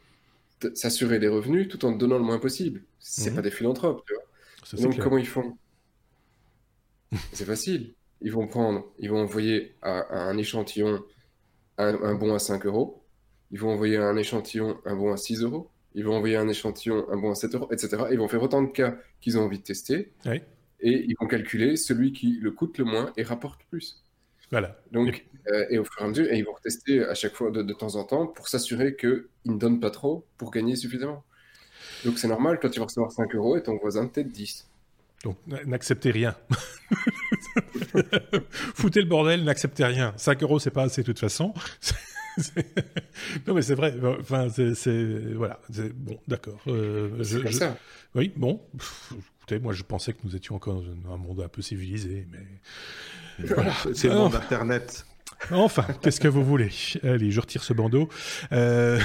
de s'assurer des revenus tout en donnant le moins possible. C'est Mhm. pas des philanthropes, tu vois. Ça, donc, clair. comment ils font? C'est facile. Ils vont prendre, ils vont envoyer à, à un échantillon un, un bon à 5 euros. Ils vont envoyer à un échantillon un bon à 6 euros. Ils vont envoyer un échantillon un bon à 7 euros, etc. Ils vont faire autant de cas qu'ils ont envie de tester. Oui. Et ils vont calculer celui qui le coûte le moins et rapporte plus. Voilà. Donc, euh, et au fur et à mesure, et ils vont retester à chaque fois de, de temps en temps pour s'assurer qu'ils ne donnent pas trop pour gagner suffisamment. Donc c'est normal, toi tu vas recevoir 5 euros et ton voisin peut-être 10. Donc, n'acceptez rien. Foutez le bordel, n'acceptez rien. 5 euros, c'est pas assez de toute façon. Non, mais c'est vrai. Enfin, c'est, c'est- voilà. Bon, d'accord. Euh, C'est je- comme je- ça. Oui, bon. Pff, écoutez, moi, je pensais que nous étions encore dans un monde un peu civilisé, mais voilà. C'est le Ah, monde non. d'Internet. Enfin, qu'est-ce que vous voulez? Allez, je retire ce bandeau. Euh...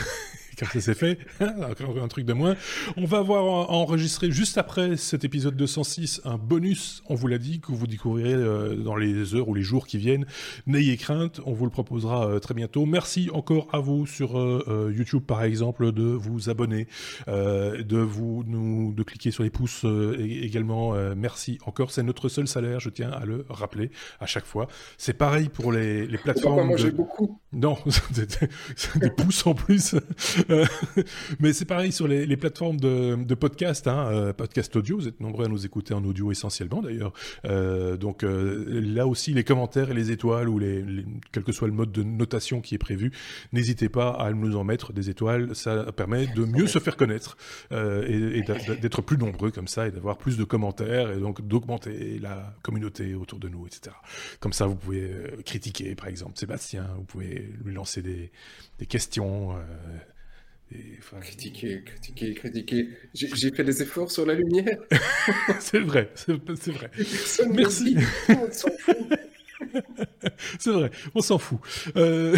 Car ça c'est fait, un truc de moins. On va avoir en- enregistré juste après cet épisode 206 un bonus, on vous l'a dit, que vous découvrirez euh, dans les heures ou les jours qui viennent. N'ayez crainte, on vous le proposera euh, très bientôt. Merci encore à vous sur euh, YouTube par exemple de vous abonner, de vous nous de cliquer sur les pouces également. merci encore, c'est notre seul salaire, je tiens à le rappeler à chaque fois. C'est pareil pour les, les On va pas plateformes. manger de- beaucoup? non, des pouces en plus. Euh, Mais c'est pareil sur les, plateformes de, de podcast, hein, euh, podcast audio. Vous êtes nombreux à nous écouter en audio essentiellement d'ailleurs. Euh, donc là aussi, les commentaires et les étoiles ou quel que soit le mode de notation qui est prévu, n'hésitez pas à nous en mettre des étoiles. Ça permet de mieux se faire connaître et, d'être plus nombreux comme ça et d'avoir plus de commentaires et donc d'augmenter la communauté autour de nous, etc. Comme ça, vous pouvez critiquer, par exemple, Sébastien. Vous pouvez lui lancer des, questions. Et, enfin, Critiquer, critiquer, critiquer. J'ai fait des efforts sur la lumière. c'est vrai, c'est vrai. Personne ne Merci. On s'en fout. C'est vrai, on s'en fout. Euh,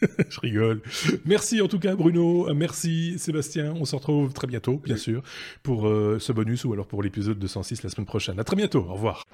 Je rigole. Merci en tout cas Bruno, merci Sébastien. On se retrouve très bientôt, bien sûr, pour euh, ce bonus ou alors pour l'épisode 206 la semaine prochaine. À très bientôt, au revoir.